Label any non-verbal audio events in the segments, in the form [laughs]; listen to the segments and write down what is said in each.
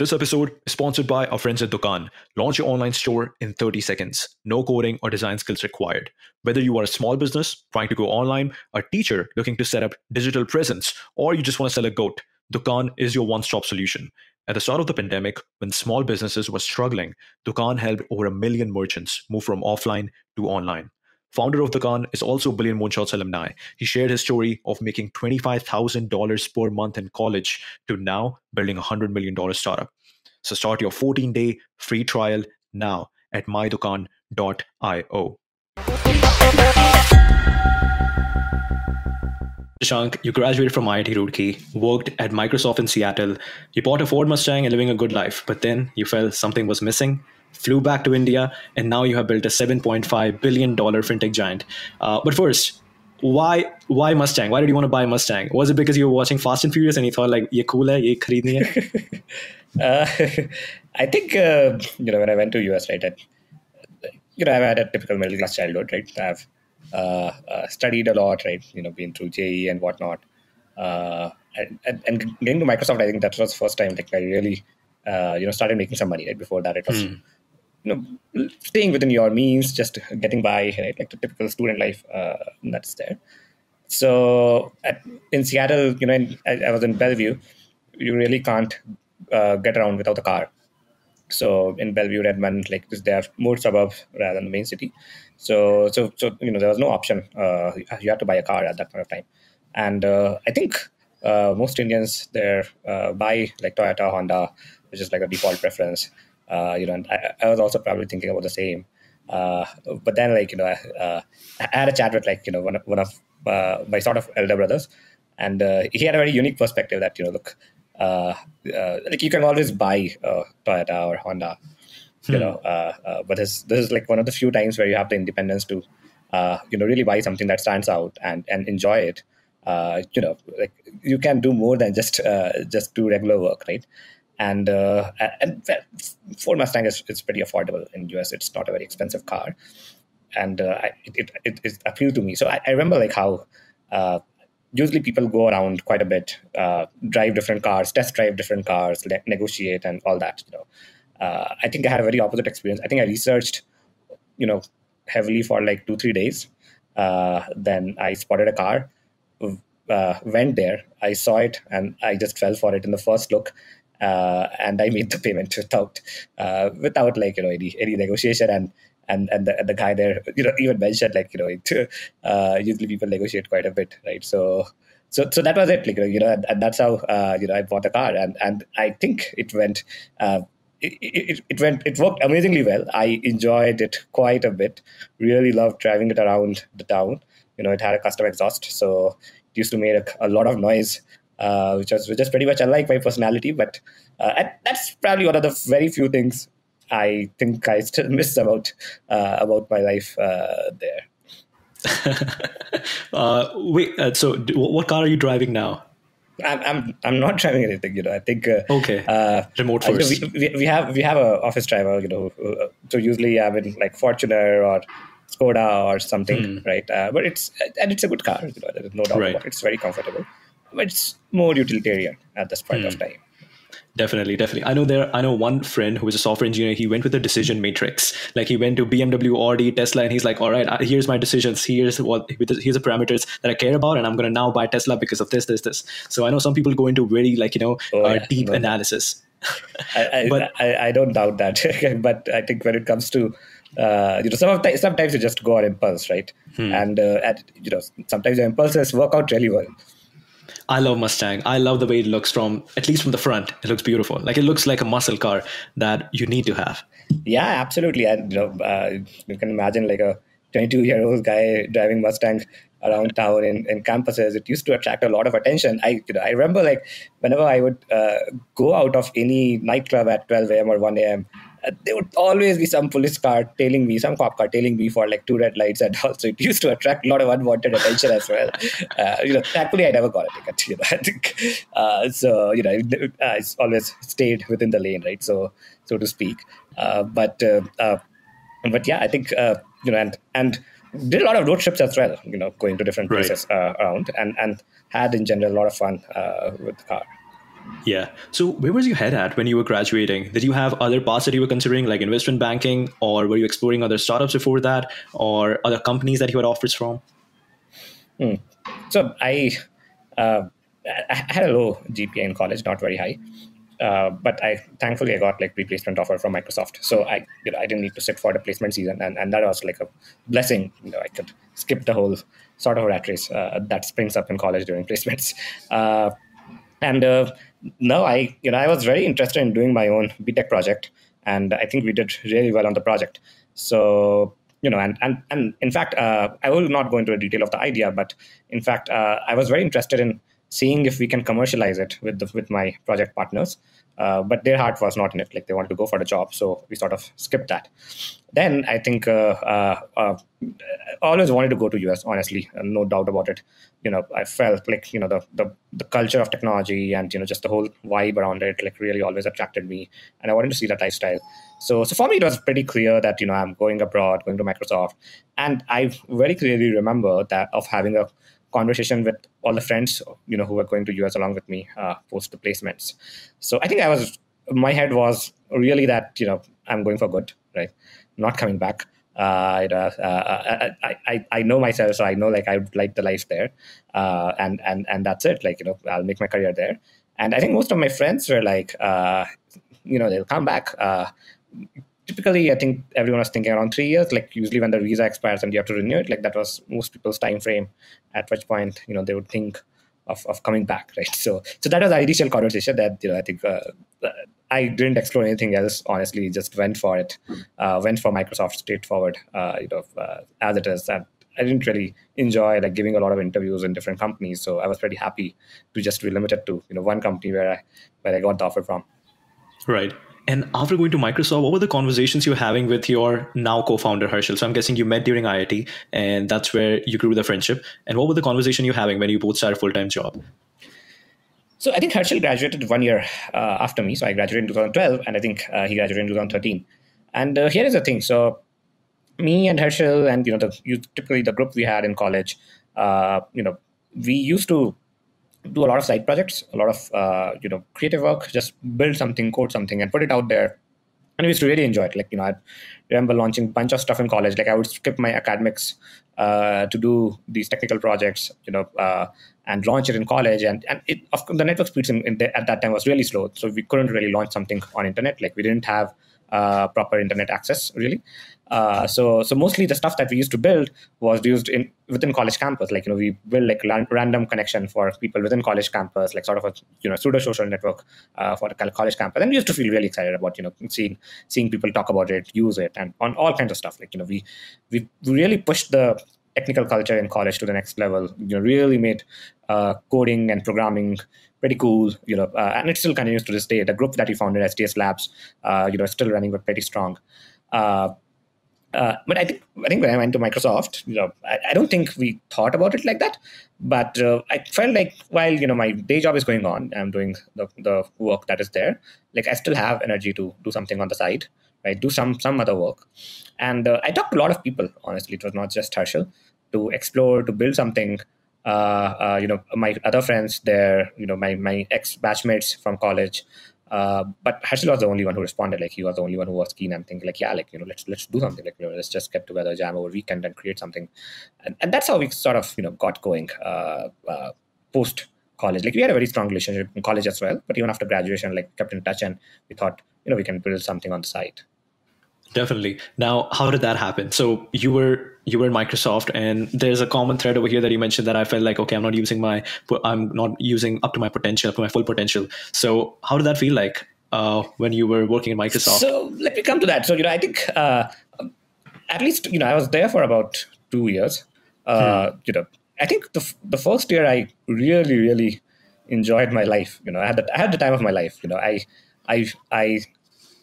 This episode is sponsored by our friends at Dukaan. Launch your online store in 30 seconds. No coding or design skills required. Whether you are a small business trying to go online, a teacher looking to set up digital presence, or you just want to sell a goat, Dukaan is your one stop solution. At the start of the pandemic, when small businesses were struggling, Dukaan helped over a million merchants move from offline to online. Founder of Dukaan is also a Billion Moonshots alumni. He shared his story of making $25,000 per month in college to now building a $100 million startup. So start your 14 day free trial now at mydukaan.io. Shank, you graduated from IIT Roorkee, worked at Microsoft in Seattle. You bought a Ford Mustang and living a good life, but then you felt something was missing flew back to India, and now you have built a $7.5 billion fintech giant. Uh, but first, why why Mustang? Why did you want to buy Mustang? Was it because you were watching Fast and Furious and you thought like, ye cool hai, ye kharidni hai? [laughs] uh, [laughs] I think uh, you know when I went to US, right? I, you know, I've had a typical middle class childhood, right? I've uh, uh, studied a lot, right? You know, been through JEE and whatnot. Uh, and, and, and, getting to Microsoft, I think that was the first time like I really, uh, you know, started making some money. Right before that, it was hmm you know staying within your means just getting by right? Like the typical student life uh, that's there. So at, in seattle you know in, I, I, was in bellevue you really can't uh, get around without a car. So in bellevue redmond like they have more suburbs rather than the main city. So so so you know there was no option uh, you had to buy a car at that point of time. And uh, i think uh, most indians there uh, buy like toyota honda which is like a default preference uh, you know, and I, I, was also probably thinking about the same. Uh, but then, like you know, uh, I had a chat with like you know one of, one of uh, my sort of elder brothers, and uh, he had a very unique perspective that you know, look, uh, like you can always buy Toyota or Honda, you hmm. know, but this this is like one of the few times where you have the independence to, you know, really buy something that stands out and and enjoy it. you know, like you can do more than just just do regular work, right? And uh, and Ford Mustang is, is pretty affordable in US. It's not a very expensive car, and uh, it, it, it appealed to me. So I, I remember like how uh, usually people go around quite a bit, uh, drive different cars, test drive different cars, le- negotiate, and all that. You know, uh, I think I had a very opposite experience. I think I researched, you know, heavily for like two three days. Uh, then I spotted a car. went there, I saw it, and I just fell for it in the first look uh, and I made the payment without uh, without like you know any any negotiation and. And, and the, and the guy there, you know, even mentioned like you know, it, uh, usually people negotiate quite a bit, right? So, so so that was it, like you know, and, and that's how uh, you know I bought a car, and and I think it went. Uh, it, it, it, went it worked amazingly well i enjoyed it quite a bit really loved driving it around the town you know it had a custom exhaust so it used to make a, a lot of noise uh, which was just pretty much unlike my personality. But uh, that's probably one of the very few things I think I still [laughs] miss about uh, about my life uh, there. [laughs] Uh, wait, uh, so what car are you driving now? I'm I'm I'm not driving anything. You know, I think. Uh, okay. Remote first. We, we, we, have we have a office driver. You know, so usually I'm in like Fortuner or Skoda or something, hmm. right? Uh, but it's and it's a good car. You know, there's no doubt right. about it. It's very comfortable it's more utilitarian at this point of hmm. time definitely definitely i know there i know one friend who is a software engineer he went with a decision matrix like he went to bmw audi tesla and he's like all right here's my decisions here's what here's the parameters that i care about and i'm going to now buy tesla because of this this this so i know some people go into very like you know oh, uh, yeah. deep no. analysis [laughs] I, I, but I, I, don't doubt that [laughs] but i think when it comes to uh, you know, some of the, sometimes you just go on impulse, right? Hmm. And uh, at, you know, sometimes your impulses work out really well. I love Mustang. I love the way it looks from at least from the front. It looks beautiful. Like it looks like a muscle car that you need to have. Yeah, absolutely. Know, uh, you can imagine like a 22 year old guy driving Mustang around town in, in campuses. It used to attract a lot of attention. I you know, I remember like whenever I would uh, go out of any nightclub at 12 a.m. or 1 a.m uh, there would always be some police car tailing me, some cop car tailing me for like two red lights, and [laughs] also it used to attract a lot of unwanted attention as well. Uh, you know, thankfully I never got a ticket. You know, I think uh, so. You know, I always stayed within the lane, right? So, so to speak. Uh, but uh, but yeah, I think you know, and and did a lot of road trips as well. You know, going to different places right. around, and and had in general a lot of fun with the car. Yeah. So where was your head at when you were graduating? Did you have other paths that you were considering, like investment banking, or were you exploring other startups before that, or other companies that you had offers from? Hmm. So I, uh, I had a low GPA in college, not very high. Uh, but I thankfully I got like replacement offer from Microsoft, so I you know I didn't need to sit for the placement season, and, and that was like a blessing. You know, I could skip the whole sort of rat race uh, that springs up in college during [laughs] placements. Uh, and uh, no, I you know I was very interested in doing my own BTech project, and I think we did really well on the project. So you know, and and and in fact, uh, I will not go into the detail of the idea, but in fact, uh, I was very interested in seeing if we can commercialize it with the, with my project partners. Uh, but their heart was not in it. Like they wanted to go for the job, so we sort of skipped that. Then I think uh, uh, uh always wanted to go to US. Honestly, no doubt about it. You know, I felt like you know the, the the culture of technology and you know just the whole vibe around it like really always attracted me, and I wanted to see that lifestyle. So so for me, it was pretty clear that you know I'm going abroad, going to Microsoft, and I very clearly remember that of having a conversation with all the friends you know who were going to us along with me uh, post the placements so i think i was my head was really that you know i'm going for good right not coming back uh, uh, uh, I, I, I know myself, so I know like I would like the life there, uh, and and and that's it. Like you know, I'll make my career there. And I think most of my friends were like, uh, you know, they'll come back. Uh, typically i think everyone was thinking around three years like usually when the visa expires and you have to renew it like that was most people's time frame at which point you know they would think of, of coming back [laughs] right so so that was the initial conversation that you know i think uh, i didn't explore anything else honestly just went for it uh, went for microsoft straightforward uh, you know uh, as it is and I didn't really enjoy like giving a lot of interviews in different companies, so I was pretty happy to just be limited to you know one company where I where I got the offer from. Right. And after going to Microsoft, what were the conversations you were having with your now co-founder Harshil? So I'm guessing you met during IIT, and that's where you grew the friendship. And what were the conversation you were having when you both started a full-time job? So I think Harshil graduated one year uh, after me. So I graduated in 2012, and I think uh, he graduated in 2013. And uh, here is the thing. So me and Harshil, and you know, the typically the group we had in college, uh, you know, we used to do a lot of side projects, a lot of uh, you know creative work, just build something, code something, and put it out there. And we used to really enjoy it. Like you know, I remember launching a bunch of stuff in college. Like I would skip my academics uh, to do these technical projects, you know, uh, and launch it in college. And and it, of course, the network speeds in, in the, at that time was really slow, so we couldn't really launch something on internet. Like we didn't have uh, proper internet access really. Uh, so so mostly the stuff that we used to build was used in within college campus. Like you know we build like random connection for people within college campus, like sort of a you know pseudo social network uh, for the college campus. And we used to feel really excited about you know seeing seeing people talk about it, use it, and on all kinds of stuff. Like you know we we really pushed the technical culture in college to the next level. You know really made uh, coding and programming pretty cool, you know, uh, and it still continues to this day. The group that we founded, SDS Labs, uh, you know, still running but pretty strong. Uh, uh, but I think I think when I went to Microsoft, you know, I, I don't think we thought about it like that. But uh, I felt like while you know my day job is going on, I'm doing the, the work that is there. Like I still have energy to do something on the side, right? Do some some other work. And uh, I talked to a lot of people. Honestly, it was not just Harshil to explore to build something uh, uh, you know, my other friends there, you know, my my ex batchmates from college. Uh, but Harshil was the only one who responded. Like he was the only one who was keen and thinking like, yeah, like you know, let's let's do something. Like you know, let's just get together, jam over weekend, and create something. And, and that's how we sort of you know got going uh, uh, post college. Like we had a very strong relationship in college as well. But even after graduation, like kept in touch, and we thought you know we can build something on the side. Definitely. Now, how did that happen? So you were you were in Microsoft, and there's a common thread over here that you mentioned that I felt like okay, I'm not using my I'm not using up to my potential, up to my full potential. So how did that feel like uh, when you were working in Microsoft? So let me come to that. So you know, I think uh, at least you know I was there for about two years. Uh, hmm. You know, I think the the first year I really really enjoyed my life. You know, I had the, I had the time of my life. You know, I I I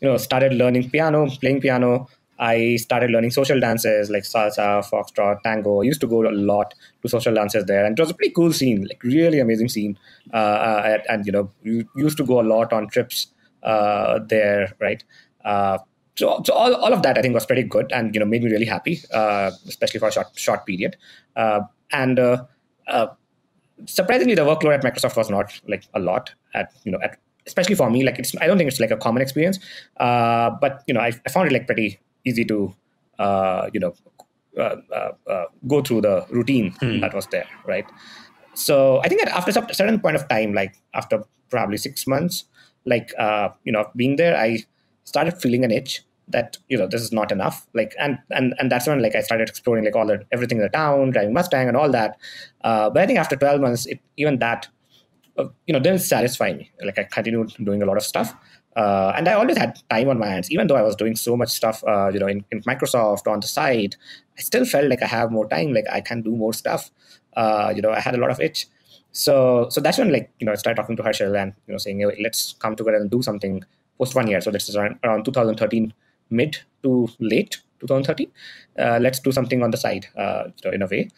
you know started learning piano, playing piano. I started learning social dances like salsa, foxtrot, tango. I used to go a lot to social dances there, and it was a pretty cool scene, like really amazing scene. Uh, uh, and you know, you used to go a lot on trips uh, there, right? Uh, so, so all, all of that I think was pretty good, and you know, made me really happy, uh, especially for a short short period. Uh, and surprisingly, the workload at Microsoft was not like a lot at you know at especially for me like it's i don't think it's like a common experience. Uh, but you know I, I, found it like pretty easy to uh, you know uh, uh, uh go through the routine hmm. that was there right? So i think that after a certain point of time like after probably six months like uh, you know being there i started feeling an itch that you know this is not enough. Like and and and that's when like i started exploring like all the everything in the town driving mustang and all that. Uh, but i think after 12 months it, even that you know didn't satisfy me. Like i continued doing a lot of stuff uh, and i always had time on my hands. Even though i was doing so much stuff uh, you know in, in, microsoft on the side i still felt like i have more time like i can do more stuff. Uh, you know i had a lot of itch. So so that's when like you know i started talking to Harshil and you know saying hey, let's come together and do something post one year. So this is around, around 2013 mid to late 2013 uh, let's do something on the side uh, in a way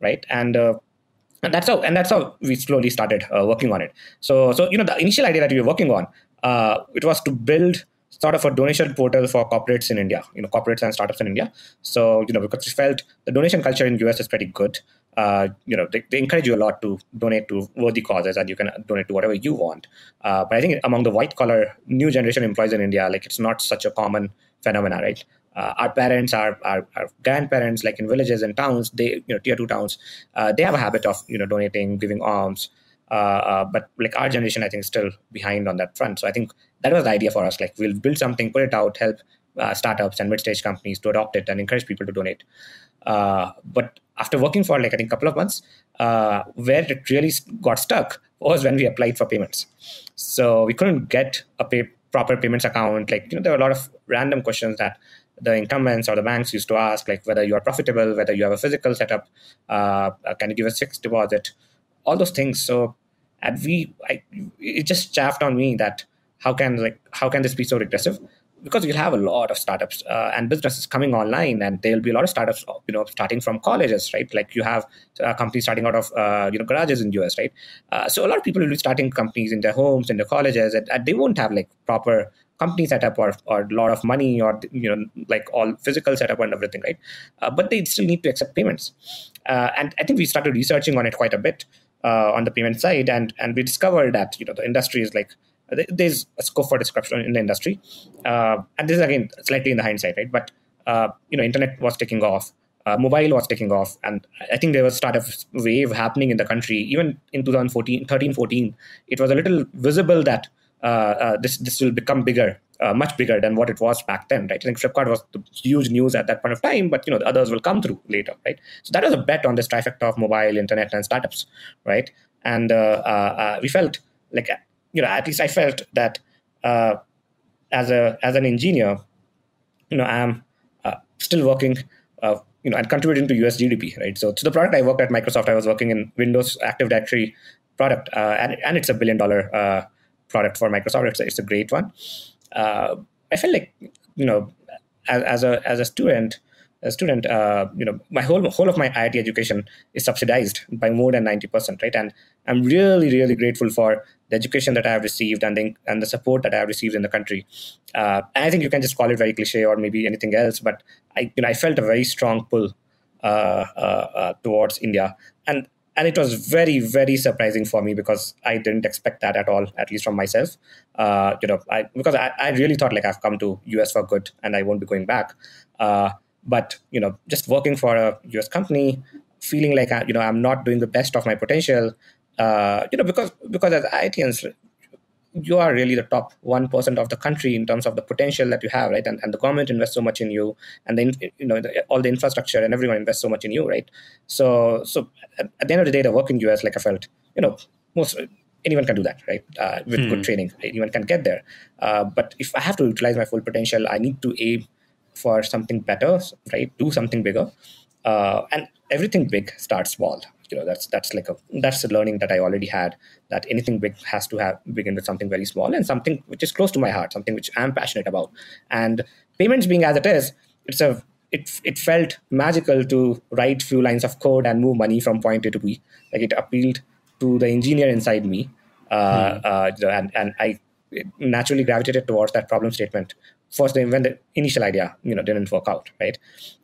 right? And uh, and that's how and that's how we slowly started uh, working on it so so you know the initial idea that we were working on uh, it was to build sort of a donation portal for corporates in India, you know, corporates and startups in India. So, you know, because we felt the donation culture in US is pretty good. Uh, you know, they, they, encourage you a lot to donate to worthy causes and you can donate to whatever you want. Uh, but I think among the white collar new generation employees in India, like it's not such a common phenomena, right? Uh, our parents, our, our, our, grandparents, like in villages and towns, they, you know, tier two towns, uh, they have a habit of, you know, donating, giving alms. Uh, uh, but like our generation, I think, is still behind on that front. So I think that was the idea for us. Like we'll build something, put it out, help uh, startups and mid-stage companies to adopt it and encourage people to donate. Uh, but after working for like I think a couple of months, where it really got stuck was when we applied for payments. So we couldn't get a pay- proper payments account. Like you know, there were a lot of random questions that the incumbents or the banks used to ask, like whether you are profitable, whether you have a physical setup, uh, can you give a fixed deposit, all those things. So, and we, I, it just chaffed on me that how can like how can this be so regressive? Because you'll have a lot of startups uh, and businesses coming online, and there'll be a lot of startups, you know, starting from colleges, right? Like you have uh, companies starting out of uh, you know garages in US, right? Uh, so a lot of people will be starting companies in their homes, in their colleges, and, and they won't have like proper company setup or, or a lot of money or you know like all physical setup and everything right? Uh, but they still need to accept payments. Uh, and i think we started researching on it quite a bit uh, on the payment side and and we discovered that you know the industry is like there's a scope for disruption in the industry. Uh, and this is again slightly in the hindsight right? But uh, you know internet was taking off uh, mobile was taking off and i think there was a startup wave happening in the country. Even in 2014 13 14 it was a little visible that this this will become bigger, uh, much bigger than what it was back then, right? I think Flipkart was the huge news at that point of time, but you know the others will come through later, right? So that was a bet on this trifecta of mobile, internet, and startups, right? And we felt like you know at least I felt that as a as an engineer, you know I'm still working uh, you know, and contributing to US GDP, right? So, to the product I worked at Microsoft, I was working in Windows Active Directory product, uh, and, and it's a billion dollar uh, product for Microsoft. It's a, it's a great one. Uh, I felt like you know, as, as a as a student, a student, uh, you know, my whole whole of my IIT education is subsidized by more than ninety percent, right? And I'm really really grateful for the education that I have received and the and the support that I have received in the country. Uh, and I think you can just call it very cliche or maybe anything else, but I you know I felt a very strong pull uh, uh, uh towards India, and and it was very very surprising for me because i didn't expect that at all at least from myself. Uh, you know I, because I, I really thought like i've come to us for good and i won't be going back. Uh, but you know just working for a us company feeling like I, you know i'm not doing the best of my potential uh, you know because because as IITians you are really the top 1% of the country in terms of the potential that you have right? And, and the government invests so much in you and then you know the, all the infrastructure and everyone invests so much in you right? So so at, at, the end of the day the work in us like i felt you know most anyone can do that right? Uh, with hmm. good training anyone can get there. Uh, but if i have to utilize my full potential i need to aim for something better right? Do something bigger. Uh, and everything big starts small you know that's that's like a that's a learning that i already had that anything big has to have begin with something very small and something which is close to my heart something which i'm passionate about. And payments being as it is it's a it, it felt magical to write few lines of code and move money from point a to b. Like it appealed to the engineer inside me uh, hmm. uh, and, and i naturally gravitated towards that problem statement first when the initial idea you know didn't work out right?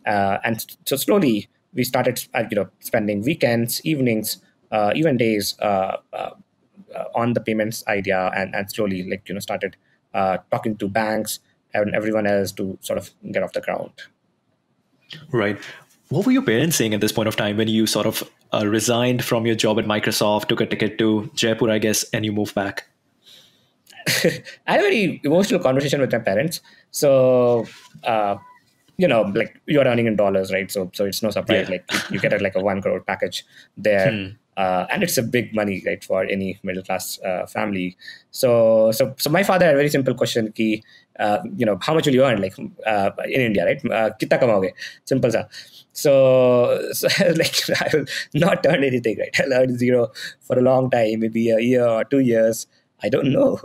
Uh, and so slowly we started uh, you know spending weekends evenings uh, even days uh, uh, on the payments idea and, and slowly like you know started uh, talking to banks and everyone else to sort of get off the ground. Right. What were your parents saying at this point of time when you sort of uh, resigned from your job at microsoft took a ticket to jaipur i guess and you moved back? [laughs] I had a very emotional conversation with my parents. So, uh, you know, like you're earning in dollars, right? So, so it's no surprise. Yeah. Like you, get a, like a one crore package there, hmm. uh, and it's a big money, right, for any middle class uh, family. So, so, so my father had a very simple question: ki, uh, you know, how much will you earn, like uh, in India, right? Uh, Kitta kamaoge? Simple sa. So, [laughs] so like I will not earn anything, right? I'll earn zero for a long time, maybe a year or two years. I don't know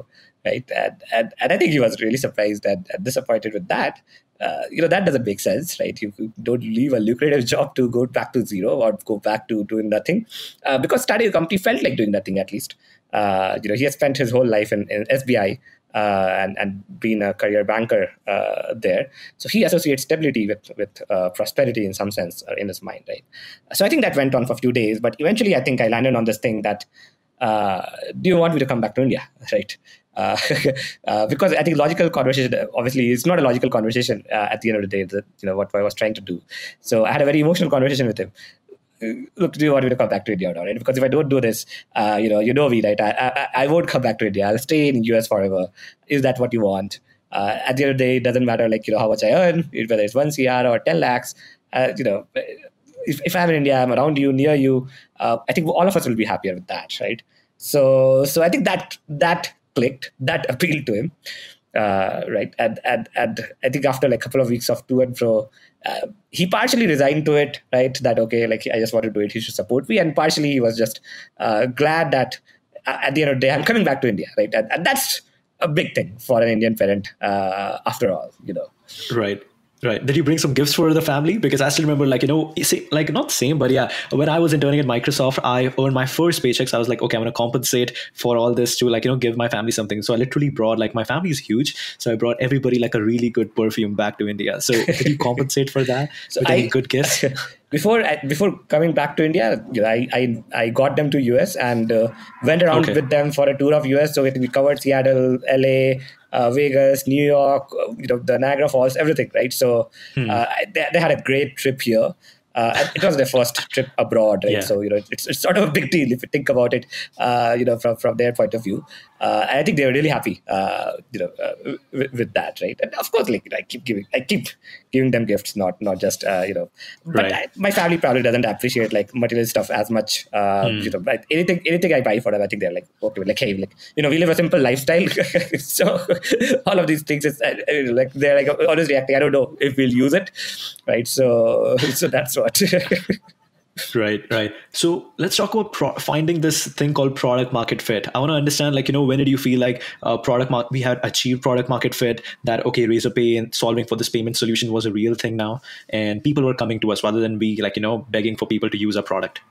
right? And, and, and I think he was really surprised and, and disappointed with that. Uh, you know, that doesn't make sense, right? You don't leave a lucrative [laughs] job to go back to zero or go back to doing nothing. Uh, because starting a company felt like doing nothing, at least. Uh, you know, he has spent his whole life in, in SBI uh, and, and been a career banker uh, there. So he associates stability with, with uh, prosperity in some sense in his mind, right? So I think that went on for a few days, but eventually I think I landed on this thing that do you want me to come back to India, [laughs] right? Uh, [laughs] uh, because I think logical conversation obviously it's not a logical conversation uh, at the end of the day. That you know what I was trying to do. So I had a very emotional conversation with him. Look, do you want me to come back to India or not? Right? Because if I don't do this, uh, you know, you know me, right? I, I, I won't come back to India. I'll stay in US forever. Is that what you want? Uh, at the end of the day, it doesn't matter like you know how much I earn, whether it's one CR or ten lakhs. you know, if, if I'm in India, I'm around you, near you. I think all of us will be happier with that, right? So, so I think that that clicked, that [laughs] appealed to him. Uh, right, and, and and I think after like a couple of weeks of to and fro, uh, he partially resigned to it. Right, that okay, like I just want to do it. He should support me, and partially he was just uh, glad that uh, at the end of the day, I'm coming back to India. Right, and, and that's a big thing for an Indian parent. Uh, after all, you know. Right. Right. Did you bring some gifts for the family? Because I still remember, like, you know, like not same, but yeah, when I was interning at Microsoft, I earned my first paychecks. I was like, okay, I'm going to compensate for all this to, like, you know, give my family something. So I literally brought, like, my family is huge. So I brought everybody, like, a really good perfume back to India. So did you [laughs] compensate for that so with I, any good gifts? [laughs] before before coming back to India, I, I, I got them to US and uh, went around okay. with them for a tour of US. So we covered Seattle, LA, uh, Vegas, New York, uh, you know, the Niagara Falls, everything, right? So hmm. uh, they, they, had a great trip here. Uh, it was their first trip abroad, right? Yeah. So you know, it's, it's sort of a big deal if you think about it, uh, you know, from from their point of view. Uh, I think they were really happy, uh, you know, uh, with, with, that, right? And of course, like I keep giving, I keep giving them gifts, not not just uh, you know. But right. I, my family probably doesn't appreciate like material stuff as much. Mm. You know, like, anything anything I buy for them, I think they're like okay, like hey, like you know, we live a simple lifestyle, [laughs] so [laughs] all of these things is like they're like always reacting. I don't know if we'll use it, right? So [laughs] so that's what. Right right. So let's talk about pro- finding this thing called product market fit. I want to understand like you know when did you feel like uh, product mar- we had achieved product market fit that okay razorpay and solving for this payment solution was a real thing now and people were coming to us rather than we like you know begging for people to use our product?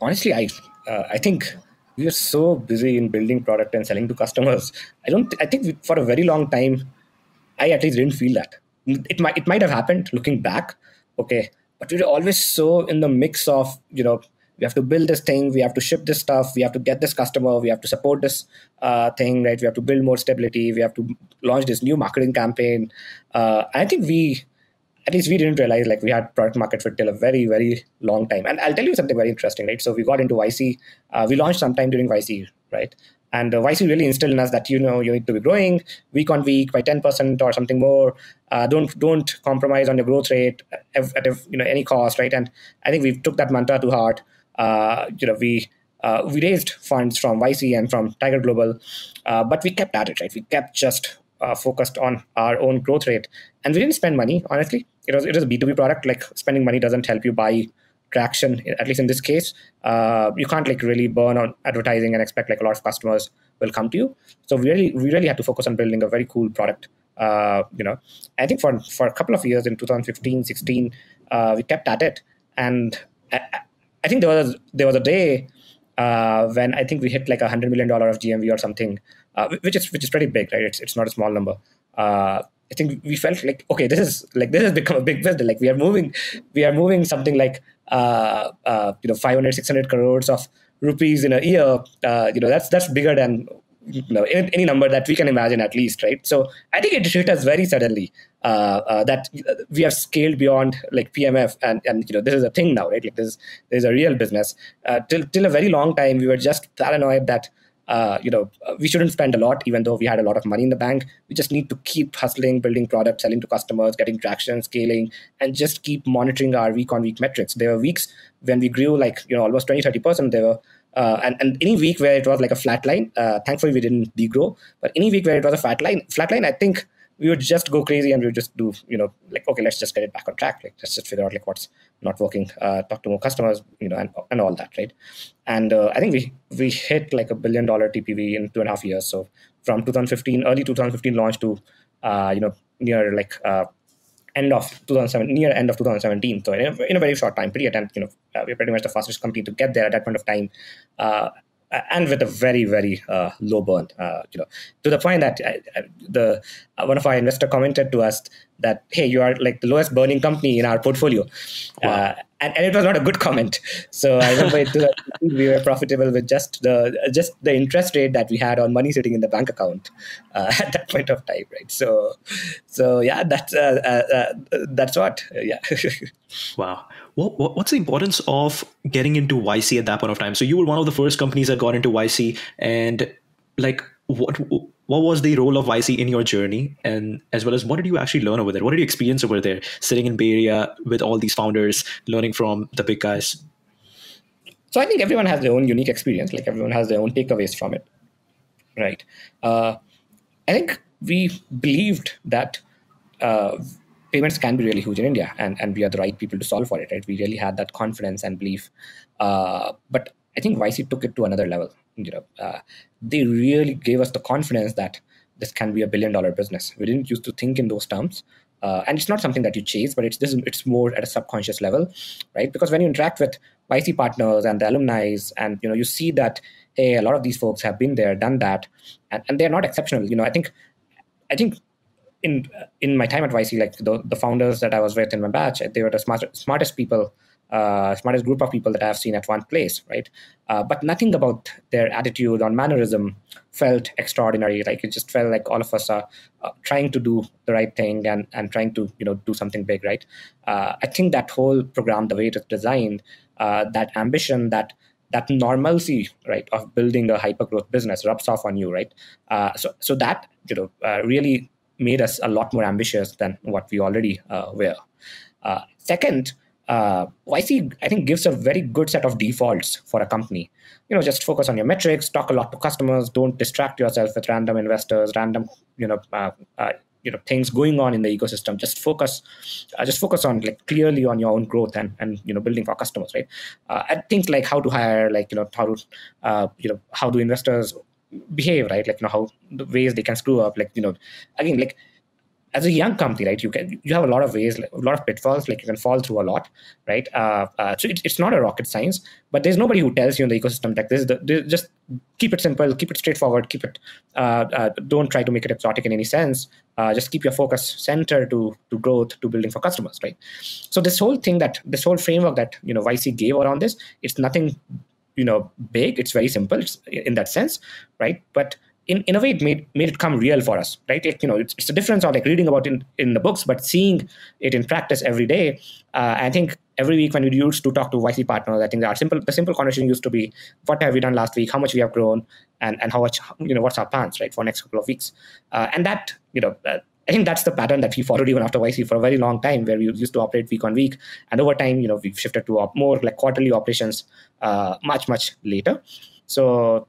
Honestly i uh, i think we are so busy in building product and selling to customers. I don't i think for a very long time i at least didn't feel that. It might it might have happened looking back. Okay but we're always so in the mix of you know we have to build this thing we have to ship this stuff we have to get this customer we have to support this uh, thing right? We have to build more stability we have to launch this new marketing campaign. Uh, i think we at least we didn't realize like we had product market fit till a very very long time. And i'll tell you something very interesting right? So we got into yc uh, we launched sometime during yc right and uh, YC really instilled in us that you know you need to be growing week on week by 10% or something more. Uh, don't don't compromise on your growth rate at, at, you know any cost, right? And I think we took that mantra to heart. Uh, you know we uh, we raised funds from YC and from Tiger Global, uh, but we kept at it, right? We kept just uh, focused on our own growth rate, and we didn't spend money. Honestly, it was it was a B two B product. Like spending money doesn't help you buy traction at least in this case uh, you can't like really burn on advertising and expect like a lot of customers will come to you. So we really we really had to focus on building a very cool product uh, you know. I think for for a couple of years in 2015 16 uh, we kept at it. And I, I, think there was there was a day uh, when i think we hit like a hundred million dollar of gmv or something uh, which is which is pretty big right? It's, it's not a small number. Uh, I think we felt like okay, this is like this has become a big business. Like we are moving, we are moving something like uh, uh, you know 500, 600 crores of rupees in a year, uh, you know, that's that's bigger than you know, any number that we can imagine at least, right? So I think it hit us very suddenly uh, that we have scaled beyond like PMF, and and you know this is a thing now, right? Like this, there's a real business. Till till a very long time, we were just paranoid that. Uh, you know, we shouldn't spend a lot, even though we had a lot of money in the bank. We just need to keep hustling, building products, selling to customers, getting traction, scaling, and just keep monitoring our week on week metrics. There were weeks when we grew like, you know, almost 20, 30%. There were uh, and, and any week where it was like a flat line, uh, thankfully we didn't degrow. But any week where it was a flat line, flat line, I think we would just go crazy and we would just do, you know, like okay, let's just get it back on track. Like let's just figure out like what's not working, uh, talk to more customers, you know, and, and all that, right? And uh, I think we we hit like a billion dollar TPV in two and a half years. So from 2015, early 2015 launch to, uh, you know, near like uh, end of 2007, near end of 2017. So in a, in a very short time period, and you know, uh, we're pretty much the fastest company to get there at that point of time. Uh, and with a very very uh, low burn uh, you know to the point that uh, the uh, one of our investor commented to us that hey you are like the lowest burning company in our portfolio. Wow. Uh, and, and it was not a good comment. So i remember [laughs] we were profitable with just the just the interest rate that we had on money sitting in the bank account uh, [laughs] at that point of time right? So so yeah that's that's what yeah. [laughs] Wow what, what, what's the importance of getting into YC at that point of time? So you were one of the first companies that got into YC, and like what what was the role of YC in your journey, and as well as what did you actually learn over there? What did you experience over there, sitting in Bay Area with all these founders, learning from the big guys? So I think everyone has their own unique experience. Like everyone has their own takeaways from it, right? Uh, I think we believed that uh, payments can be really huge in India, and, and we are the right people to solve for it, right? We really had that confidence and belief. Uh, but I think YC took it to another level. You know, uh, they really gave us the confidence that this can be a billion dollar business. We didn't used to think in those terms. Uh, and it's not something that you chase, but it's this, it's more at a subconscious level, right? Because when you interact with YC partners and the alumni, and you know, you see that hey, a lot of these folks have been there, done that, and, and they're not exceptional. You know, I think I think in in my time at YC, like the, the founders that I was with in my batch, they were the smart, smartest people, uh, smartest group of people that I've seen at one place, right? Uh, but nothing about their attitude or mannerism felt extraordinary. Like it just felt like all of us are uh, trying to do the right thing and and trying to you know do something big, right? Uh, I think that whole program, the way it is designed, uh, that ambition, that that normalcy right of building a hyper growth business rubs off on you right uh, so so that you know uh, really made us a lot more ambitious than what we already uh, were. Uh, second, uh, YC I think gives a very good set of defaults for a company. You know, just focus on your metrics, talk a lot to customers, don't distract yourself with random investors, random you know uh, uh, you know things going on in the ecosystem. Just focus, uh, just focus on like clearly on your own growth and and you know building for customers, right? Uh, and things like how to hire, like you know how to uh, you know how do investors behave right? Like you know how the ways they can screw up like you know again like as a young company right you can you have a lot of ways like, a lot of pitfalls like you can fall through a lot right? Uh, uh, so it, it's not a rocket science but there's nobody who tells you in the ecosystem like this, this just keep it simple keep it straightforward keep it uh, uh, don't try to make it exotic in any sense uh, just keep your focus center to to growth to building for customers right? So this whole thing that this whole framework that you know YC gave around this it's nothing you know big. It's very simple. It's in that sense right? But in, in a way it made made it come real for us right? Like, you know it's, it's a difference of like reading about in, in the books but seeing it in practice every day uh, i think every week when we used to talk to YC partners, I think our simple the simple conversation used to be what have we done last week, how much we have grown, and and how much you know what's our plans right for next couple of weeks, uh, and that you know uh, I think that's the pattern that we followed even after YC for a very long time, where we used to operate week on week, and over time, you know, we've shifted to op- more like quarterly operations uh, much much later. So,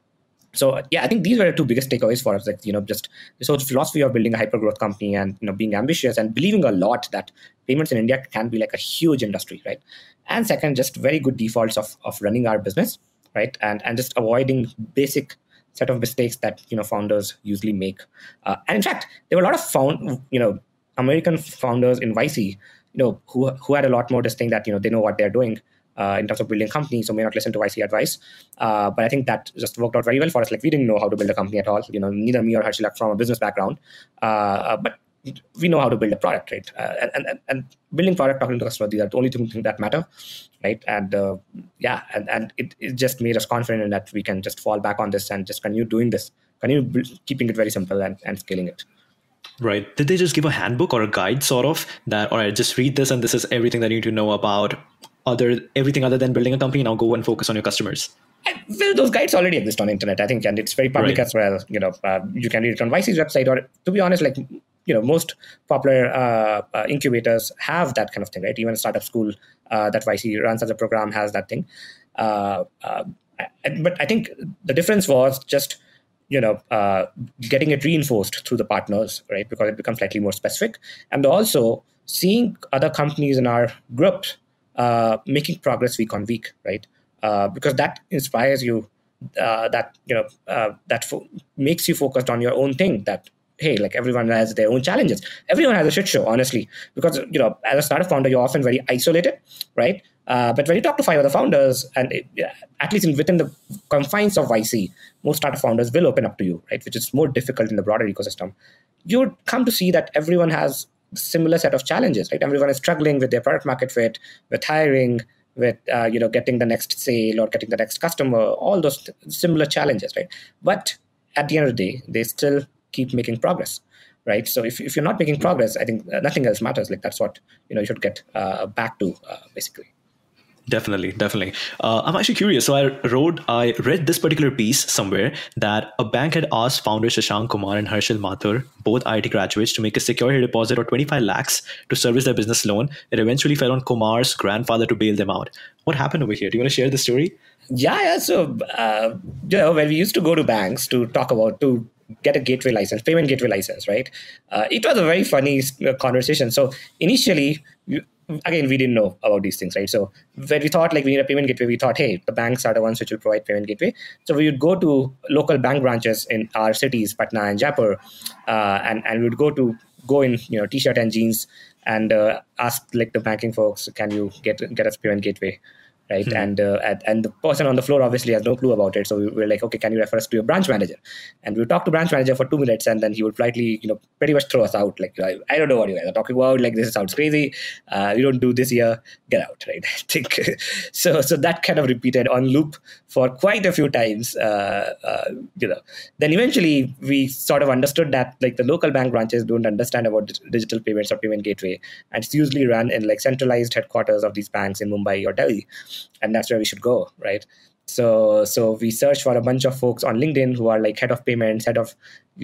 so yeah, I think these were the two biggest takeaways for us. Like you know, just this whole philosophy of building a hyper growth company and you know being ambitious and believing a lot that payments in India can be like a huge industry, right? And second, just very good defaults of of running our business, right? And and just avoiding basic set of mistakes that you know founders usually make. Uh, and in fact, there were a lot of found you know American founders in YC, you know, who who had a lot more this thing that you know they know what they're doing. Uh, in terms of building companies, so may not listen to YC advice. Uh, but I think that just worked out very well for us. Like we didn't know how to build a company at all. You know, neither me or Harshilak from a business background. Uh, we know how to build a product, right? Uh, and, and and building product, talking to customers, these are the only two things that matter, right? And uh, yeah, and and it, it just made us confident in that we can just fall back on this and just continue doing this, continue keeping it very simple and, and scaling it. Right. Did they just give a handbook or a guide, sort of that? All right, just read this, and this is everything that you need to know about other everything other than building a company. Now go and focus on your customers. Well, those guides already exist on internet, I think, and it's very public right. as well. You know, uh, you can read it on YC's website, or to be honest, like you know, most popular uh, uh, incubators have that kind of thing, right? Even a startup school uh, that YC runs as a program has that thing. Uh, uh, but I think the difference was just you know getting it reinforced through the partners right because it becomes slightly more specific and also seeing other companies in our group making progress week on week right because that inspires you uh, that you know uh, that fo- makes you focused on your own thing that hey like everyone has their own challenges everyone has a shit show honestly because you know as a startup founder you're often very isolated right uh, but when you talk to five other founders, and it, at least in, within the confines of YC, most startup founders will open up to you, right? Which is more difficult in the broader ecosystem. You would come to see that everyone has similar set of challenges, right? Everyone is struggling with their product market fit, with hiring, with uh, you know getting the next sale or getting the next customer, all those th- similar challenges, right? But at the end of the day, they still keep making progress right so if, if you're not making progress i think uh, nothing else matters like that's what you know you should get uh, back to uh, basically Definitely, definitely. Uh, I'm actually curious. So I wrote, I read this particular piece somewhere that a bank had asked founders Shashank Kumar and Harshil Mathur, both IIT graduates, to make a security deposit of 25 lakhs to service their business loan. It eventually fell on Kumar's grandfather to bail them out. What happened over here? Do you want to share the story? Yeah, yeah. So, uh, you know, when we used to go to banks to talk about to get a gateway license, payment gateway license, right? Uh, it was a very funny uh, conversation. So initially, again, we didn't know about these things, right? So when we thought like we need a payment gateway, we thought, hey, the banks are the ones which will provide payment gateway. So we would go to local bank branches in our cities, Patna and Jaipur, uh, and and we would go to go in you know t-shirt and jeans and uh, ask like the banking folks, can you get get us payment gateway? Right? Mm-hmm. And, uh, and, and the person on the floor obviously has no clue about it. So we were like, okay, can you refer us to your branch manager? And we would talk to branch manager for two minutes, and then he would politely, you know, pretty much throw us out. Like, I, I don't know what you guys are talking about. Like, this sounds crazy. Uh, you don't do this here. Get out, right? [laughs] I think [laughs] so. So that kind of repeated on loop for quite a few times. Uh, uh, you know, then eventually we sort of understood that like the local bank branches don't understand about digital payments or payment gateway, and it's usually run in like centralized headquarters of these banks in Mumbai or Delhi and that's where we should go right? So so we search for a bunch of folks on linkedin who are like head of payments head of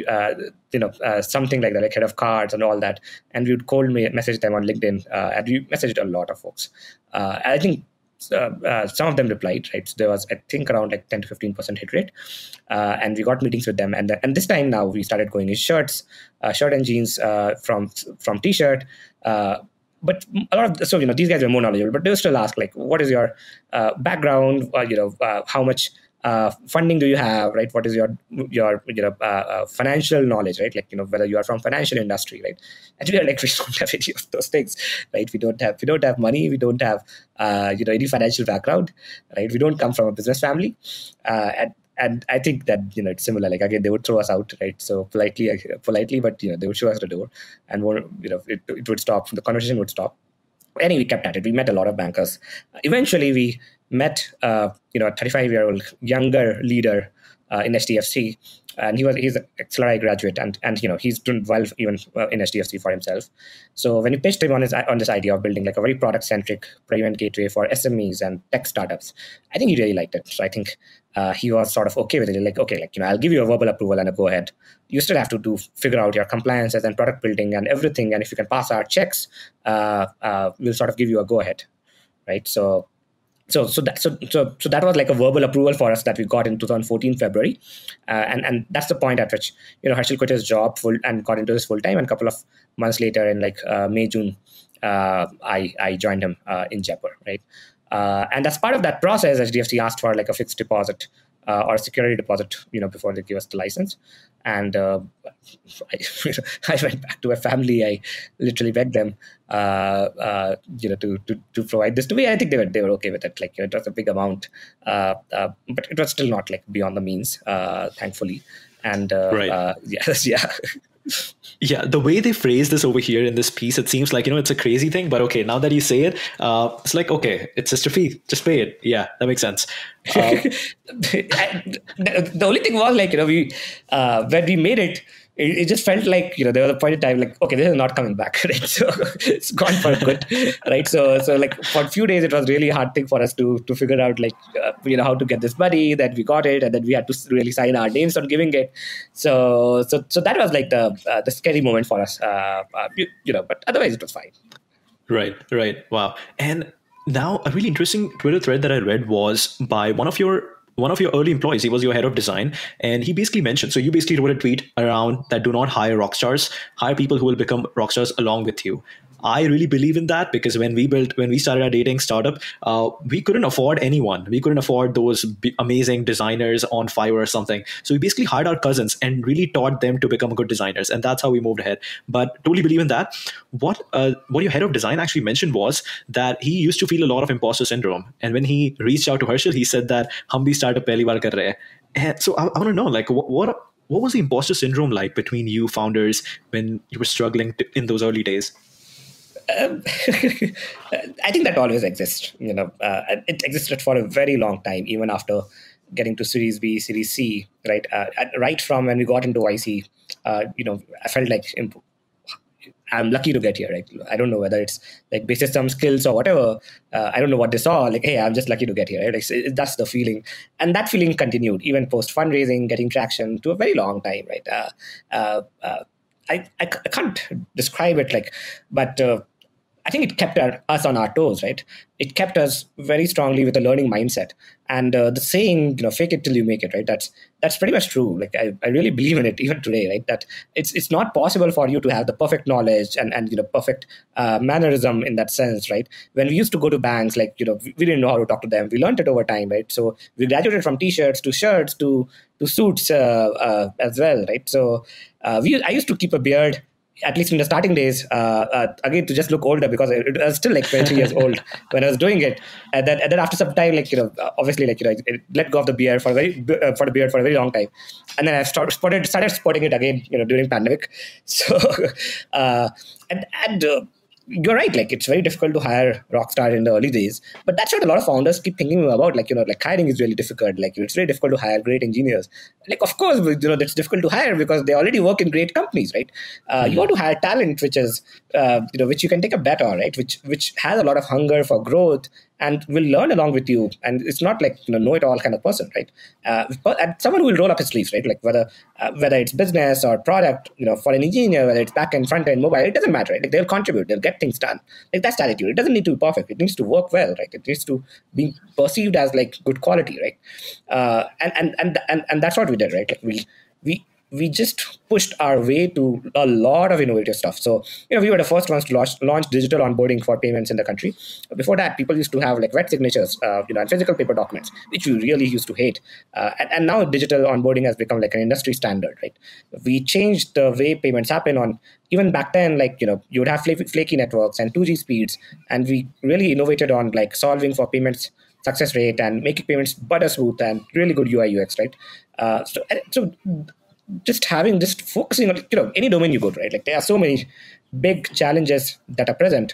uh, you know uh, something like that like head of cards and all that. And we would cold message them on linkedin uh, and we messaged a lot of folks. Uh, i think uh, uh, some of them replied right? So there was i think around like 10 to 15 percent hit rate. And we got meetings with them. And and this time now we started going in shirts shirt and jeans from from t-shirt but a lot of so you know these guys are more knowledgeable, but they'll still ask like, what is your uh, background? Uh, you know, uh, how much uh, funding do you have? Right? What is your your you know uh, uh, financial knowledge? Right? Like you know whether you are from financial industry, right? Are like [laughs] we don't have any of those things, right? We don't have we don't have money. We don't have you know any financial background, right? We don't come from a business family, and and I think that you know it's similar. Like again, they would throw us out, right? So politely, uh, politely, but you know they would show us the door, and you know it, it would stop. The conversation would stop. Anyway, we kept at it. We met a lot of bankers. Eventually, we met uh, you know a 35 year old younger leader uh, in HDFC and he was he's an Accelerate graduate, and and you know he's doing well even uh, in HDFC for himself. So when we pitched him on his on this idea of building like a very product centric payment gateway for SMEs and tech startups, I think he really liked it. So I think uh, he was sort of okay with it. Like okay, like you know I'll give you a verbal approval and a go ahead. You still have to do figure out your compliances and product building and everything. And if you can pass our checks, uh, uh we'll sort of give you a go ahead, right? So so so that so, so so that was like a verbal approval for us that we got in 2014 February, uh, and and that's the point at which you know Harshil quit his job full and got into this full time, and a couple of months later in like uh, May June, uh, I I joined him in Jaipur, right, uh, and as part of that process, HDFC asked for like a fixed deposit uh, or security deposit, you know, before they give us the license. And uh, I, [laughs] I, went back to my family. I literally begged them, uh, uh, you know, to, to to provide this to me. I think they were they were okay with it. Like you know, it was a big amount, uh, uh, but it was still not like beyond the means, thankfully. And right. yes, [laughs] yeah. Yeah, the way they phrase this over here in this piece, it seems like you know it's a crazy thing, but okay, now that you say it, uh, it's like okay, it's just a fee, just pay it. Yeah, that makes sense. Uh, [laughs] the, the, only thing was like you know we uh, when we made it, it, it, just felt like you know there was a point in time like okay this is not coming back [laughs] right? So it's gone for good [laughs] right? So so like for a few days it was really hard thing for us to to figure out like uh, you know how to get this money that we got it and then we had to really sign our names on giving it. So so so that was like the uh, the scary moment for us uh, uh you, you know but otherwise it was fine. Right right. Wow. And now a really interesting twitter thread that i read was by one of your one of your early employees, he was your head of design, and he basically mentioned. So you basically wrote a tweet around that: do not hire rock stars, hire people who will become rock stars along with you. I really believe in that because when we built, when we started our dating startup, uh, we couldn't afford anyone. We couldn't afford those b- amazing designers on Fiverr or something. So we basically hired our cousins and really taught them to become good designers, and that's how we moved ahead. But totally believe in that. What uh, what your head of design actually mentioned was that he used to feel a lot of imposter syndrome, and when he reached out to Harshil, he said that "Hum startup pehli baar kar rahe." And so I, I want to know, like, what, what what was the imposter syndrome like between you founders when you were struggling to, in those early days? Um, [laughs] I think that always exists. You know, uh, it existed for a very long time, even after getting to Series B, Series C. Right, uh, right from when we got into YC, uh, you know, I felt like I'm lucky to get here. Right, I don't know whether it's like based on some skills or whatever. Uh, I don't know what they saw. Like, hey, I'm just lucky to get here. Right? Like, that's the feeling, and that feeling continued even post fundraising, getting traction to a very long time. Right. Uh, uh, uh I, I, I can't describe it like, but uh, I think it kept our, us on our toes, right? It kept us very strongly with a learning mindset. And uh, the saying, you know, fake it till you make it, right? That's that's pretty much true. Like I, I really [laughs] believe in it even today, right? That it's it's not possible for you to have the perfect knowledge and and you know perfect uh, mannerism in that sense, right? When we used to go to banks, like you know, we, didn't know how to talk to them. We learned it over time, right? So we graduated from t-shirts to shirts to to suits uh, uh as well, right? So uh, we I used to keep a beard at least in the starting days, uh, uh, again to just look older because I, I was still like 23 years [laughs] old when I was doing it, and then and then after some time, like you know, obviously like you know, I let go of the beard for a very uh, for the beard for a very long time, and then I started spotted started sporting it again, you know, during pandemic. [laughs] So, uh, and and uh, you're right. Like it's very difficult to hire rock star in the early days, but that's what a lot of founders keep thinking about. Like you know, like hiring is really difficult. Like it's very difficult to hire great engineers. Like of course, you know, that's difficult to hire because they already work in great companies, right? Uh, mm-hmm. You want to hire talent, which is uh, you know, which you can take a bet on, right? Which which has a lot of hunger for growth and will learn along with you. And it's not like you know know it all kind of person, right? Uh, but and someone who will roll up his sleeves, right? Like whether uh, whether it's business or product, you know, for an engineer, whether it's back end, front end, mobile, it doesn't matter, right? Like they'll contribute, they'll get things done. Like that's attitude. It doesn't need to be perfect. It needs to work well, right? It needs to be perceived as like good quality, right? Uh, and, and and and and that's what we did, right? Like we we we just pushed our way to a lot of innovative stuff. So, you know, we were the first ones to launch, launch digital onboarding for payments in the country. Before that, people used to have like wet signatures, uh, you know, and physical paper documents, which we really used to hate. Uh, and, and now digital onboarding has become like an industry standard, right? We changed the way payments happen on even back then, like, you know, you would have flaky networks and 2G speeds. And we really innovated on like solving for payments success rate and making payments butter smooth and really good UI UX, right? Uh, so, so just having just focusing on you know any domain you go to right? Like there are so many big challenges that are present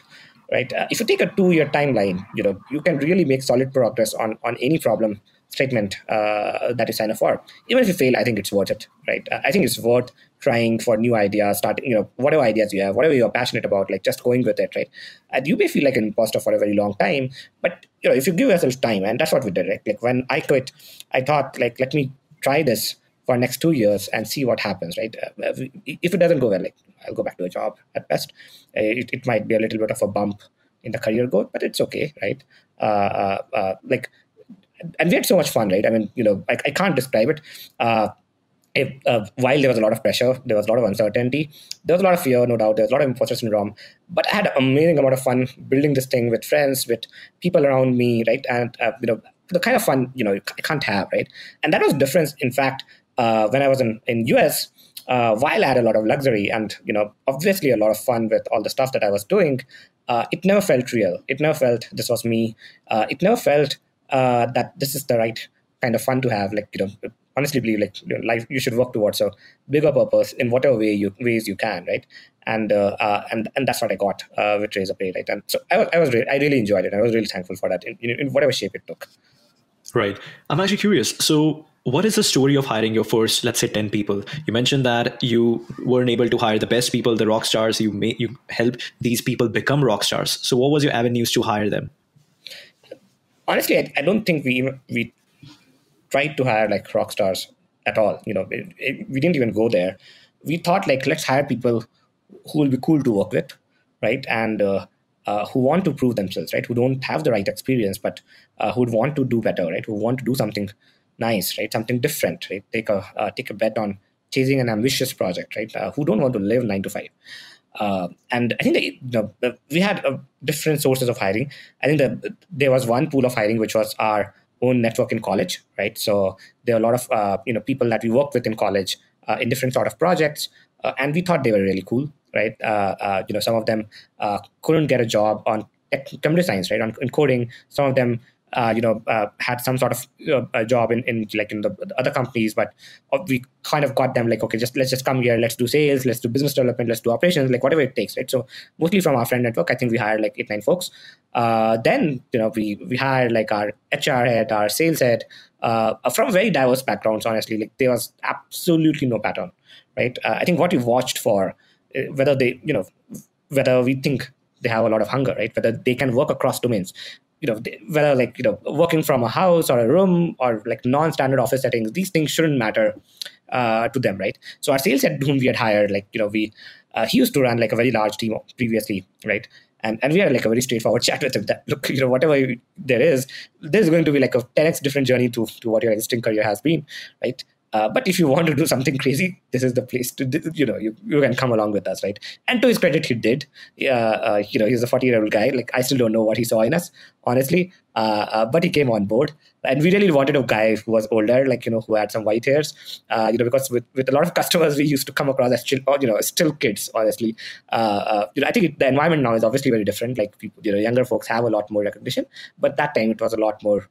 right? Uh, if you take a two year timeline you know you can really make solid progress on on any problem statement uh, that you sign up for. Even if you fail i think it's worth it right? Uh, i think it's worth trying for new ideas starting you know whatever ideas you have whatever you're passionate about like just going with it right? And you may feel like an imposter for a very long time but you know if you give yourself time and that's what we did right? Like when i quit i thought like let me try this for next two years and see what happens right uh, if it doesn't go well like i'll go back to a job at best uh, it, it might be a little bit of a bump in the career growth but it's okay right uh, uh, uh, like and we had so much fun right i mean you know i, I can't describe it uh, if, uh, while there was a lot of pressure, there was a lot of uncertainty, there was a lot of fear, no doubt, there was a lot of imposter syndrome. But I had an amazing amount of fun building this thing with friends, with people around me, right? And uh, you know, the kind of fun you know I can't have, right? And that was difference. In fact, uh, when I was in in US, uh, while I had a lot of luxury and you know obviously a lot of fun with all the stuff that I was doing, uh, it never felt real. It never felt this was me. Uh, it never felt uh, that this is the right kind of fun to have. Like you know, honestly believe like you know, life you should work towards a bigger purpose in whatever way you ways you can, right? And uh, uh, and and that's what I got with Razorpay, right? And so I was I was really, I really enjoyed it. I was really thankful for that in, in, in whatever shape it took. Right. I'm actually curious. So what is the story of hiring your first let's say 10 people? You mentioned that you weren't able to hire the best people the rock stars. You may you help these people become rock stars. So what was your avenues to hire them? Honestly i, I don't think we we tried to hire like rock stars at all. You know it, it, we didn't even go there. We thought like let's hire people who will be cool to work with right? And uh, uh, who want to prove themselves right? Who don't have the right experience but uh, who want to do better right? Who want to do something nice, right? Something different, right? Take a uh, take a bet on chasing an ambitious project, right? Uh, who don't want to live nine to five. Uh, and I think you know, we had uh, different sources of hiring. I think that there was one pool of hiring which was our own network in college, right? So there are a lot of uh, you know people that we worked with in college uh, in different sort of projects, and we thought they were really cool, right? you know, some of them couldn't get a job on computer science, right? On in coding, some of them uh, you know, uh, had some sort of uh, a job in, in like in the, the, other companies, but uh, we kind of got them like, okay, just let's just come here, let's do sales, let's do business development, let's do operations, like whatever it takes, right? So mostly from our friend network, I think we hired like eight nine folks. Uh, then you know we we hired like our HR head, our sales head, uh, from very diverse backgrounds. Honestly, like there was absolutely no pattern, right? I think what we watched for whether they you know whether we think they have a lot of hunger, right? Whether they can work across domains you know whether like you know working from a house or a room or like non-standard office settings these things shouldn't matter uh, to them right? So our sales head whom we had hired like you know we uh, he used to run like a very large team previously right? And and we had like a very straightforward [laughs] chat with him that look you know whatever there is there's going to be like a 10x different journey to to what your existing career has been right uh, but if you want to do something crazy, this is the place to, you know, you, you can come along with us, right? And to his credit, he did. Uh, uh, you know, he's a 40 year old guy. Like, I still don't know what he saw in us, honestly. Uh, uh, but he came on board. And we really wanted a guy who was older, like, you know, who had some white hairs, uh, you know, because with, with a lot of [laughs] customers, we used to come across as, still, you know, still kids, honestly. you know, I think the environment now is obviously very different. Like, people, you know, younger folks have a lot more recognition. But that time, it was a lot more,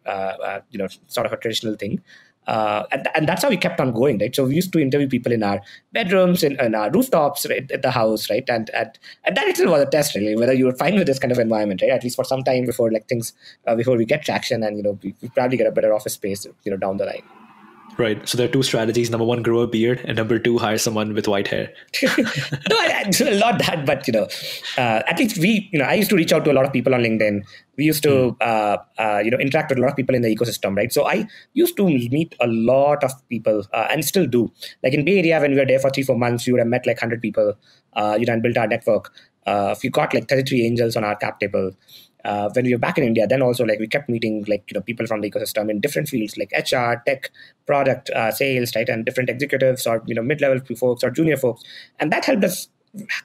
you know, sort of a traditional thing. Uh, and, and that's how we kept on going, right? So we used to interview people in our bedrooms, in, in our rooftops, right, at the house, right? And, and and that itself was a test, really, whether you were fine with this kind of environment, right? At least for some time before like things, uh, before we get traction, and you know, we, we probably get a better office space, you know, down the line. Right. So there are two strategies. Number one, grow a beard, and number two, hire someone with white hair. [laughs] no, I, I, not that, but you know, uh, at least we, you know, I used to reach out to a lot of people on LinkedIn. We used to, mm. uh, uh, you know, interact with a lot of people in the ecosystem, right? So I used to meet a lot of people, uh, and still do. Like in Bay Area, when we were there for three, four months, we would have met like hundred people, uh, you know, and built our network. Uh, we got like 33 angels on our cap table uh, when we were back in India, then also like we kept meeting like you know people from the ecosystem in different fields like HR, tech, product, uh, sales, right, and different executives or you know mid-level folks or junior folks, and that helped us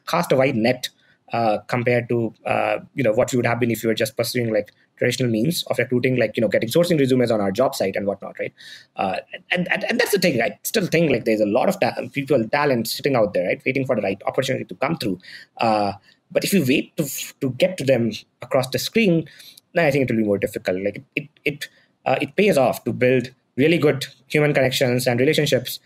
cast a wide net uh, compared to uh, you know what we would have been if we were just pursuing like traditional means of recruiting, like you know getting sourcing resumes on our job site and whatnot, right? Uh, and, and and that's the thing. I still think like there's a lot of ta- people talent sitting out there, right, waiting for the right opportunity to come through. Uh, but if you wait to to get to them across the screen, then I think it will be more difficult. Like it it uh, it pays off to build really good human connections and relationships,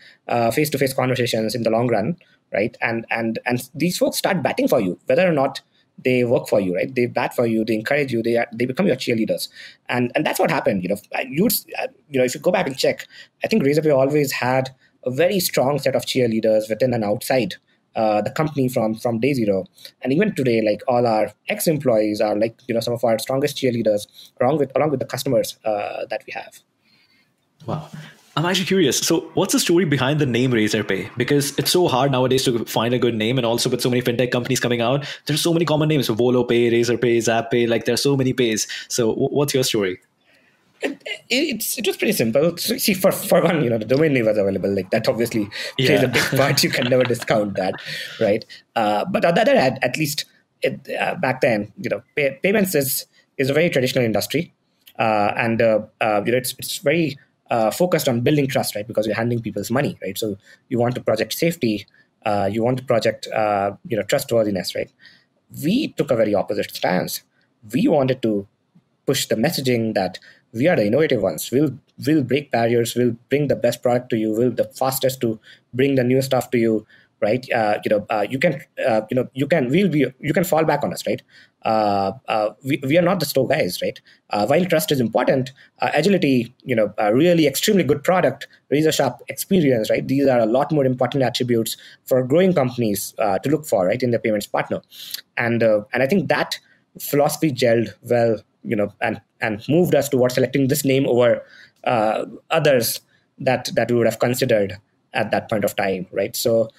face to face conversations in the long run, right? And and and these folks start batting for you, whether or not they work for you, right? They bat for you, they encourage you, they are, they become your cheerleaders, and and that's what happened. You know, you you know if you go back and check, I think Razorpay always had a very strong set of cheerleaders within and outside uh, the company from from day zero. And even today like all our ex employees are like you know some of our strongest cheerleaders along with along with the customers uh, that we have. Wow. I'm actually curious. So what's the story behind the name razorpay? Because it's so hard nowadays to find a good name and also with so many fintech companies coming out there's so many common names. So volopay razorpay zappay like there's so many pays. So what's your story it, it's it was pretty simple. So, see, for for one, you know, the domain name was available. Like that, obviously plays yeah. a big part. You can never discount that, right? Uh, but on the other hand, at least it, uh, back then, you know, pay, payments is is a very traditional industry, uh, and uh, uh, you know, it's it's very uh, focused on building trust, right? Because you're handling people's money, right? So you want to project safety, you want to project you know trustworthiness, right? We took a very opposite stance. We wanted to push the messaging that we are the innovative ones. We'll will break barriers, we'll bring the best product to you, we'll the fastest to bring the new stuff to you, right? Uh, you know, uh, you can, uh, you know, you can, we'll be, you can fall back on us, right? Uh, uh, we, we are not the slow guys, right? Uh, while trust is important, agility, you know, really extremely good product, razor sharp experience, right? These are a lot more important attributes for growing companies to look for, right, in their payments partner, and and I think that philosophy gelled well, you know, and and moved us towards selecting this name over others that that we would have considered at that point of time, right? So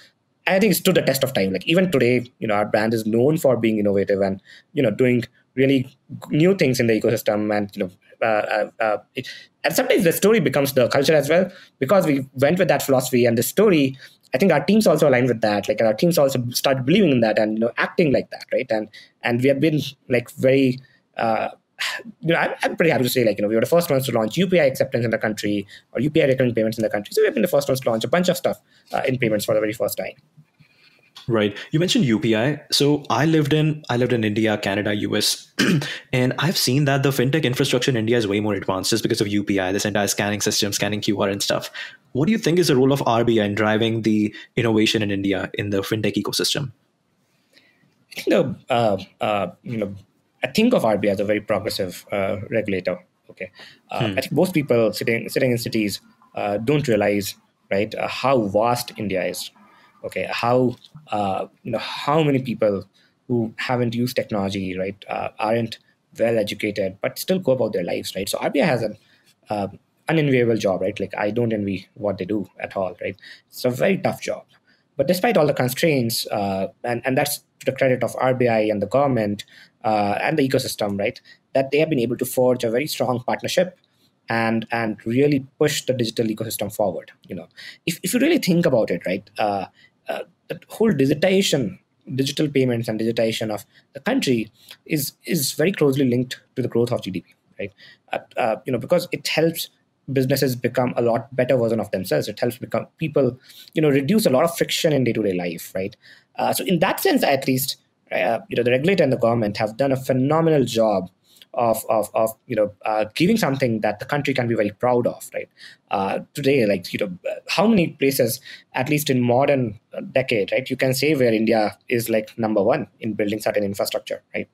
I think it stood the test of time. Like even today, you know, our brand is known for being innovative and you know doing really new things in the ecosystem, and you know, uh, uh, uh, it, and sometimes the story becomes the culture as well because we went with that philosophy and the story. I think our teams also aligned with that. Like our teams also started believing in that and you know acting like that, right? And and we have been like very. Uh, you know, I'm, I'm, pretty happy to say, like, you know, we were the first ones to launch UPI acceptance in the country or UPI recurring payments in the country. So we've been the first ones to launch a bunch of stuff uh, in payments for the very first time. Right. You mentioned UPI. So I lived in I lived in India, Canada, US, [clears throat] and I've seen that the fintech infrastructure in India is way more advanced just because of UPI, this entire scanning system, scanning QR and stuff. What do you think is the role of RBI in driving the innovation in India in the fintech ecosystem? I think the uh, uh, you know I think of RBI as a very progressive uh, regulator. Okay, uh, hmm. I think most people sitting sitting in cities uh, don't realize right how vast India is okay? How uh, you know how many people who haven't used technology right uh, aren't well educated but still go about their lives right? So rbi has an uh, unenviable job right? Like i don't envy what they do at all right? It's a very tough job. But despite all the constraints uh, and, and that's to the credit of rbi and the government uh, and the ecosystem right that they have been able to forge a very strong partnership and and really push the digital ecosystem forward you know. If, if you really think about it right uh, uh, the whole digitization digital payments and digitization of the country is is very closely linked to the growth of gdp right? Uh, uh, you know because it helps businesses become a lot better version of themselves. It helps become people you know reduce a lot of friction in day-to-day life right? Uh, so in that sense at least uh, you know the regulator and the government have done a phenomenal job of of, of you know uh, giving something that the country can be very proud of right? Uh, today like you know how many places at least in modern decade right you can say where india is like number one in building certain infrastructure right?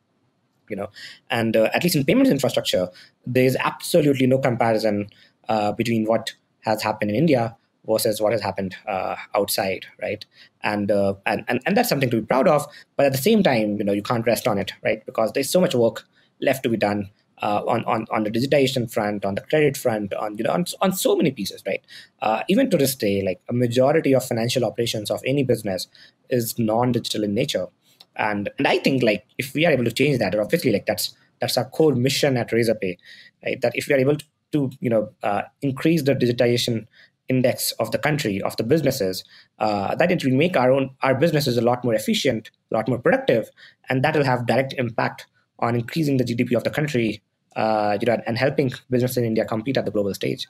You know and uh, at least in payments infrastructure there is absolutely no comparison uh, between what has happened in india versus what has happened uh, outside, right? And, uh, and and and that's something to be proud of. But at the same time, you know, you can't rest on it, right? Because there's so much work left to be done uh, on, on on the digitization front, on the credit front, on you know on, on so many pieces, right? Uh, even to this day, like a majority of financial operations of any business is non-digital in nature, and and I think like if we are able to change that, obviously like that's that's our core mission at Razorpay, right? That if we are able to, to you know uh, increase the digitization index of the country of the businesses uh, that it will make our own our businesses a lot more efficient a lot more productive and that will have direct impact on increasing the GDP of the country, uh, you know, and helping business in India compete at the global stage.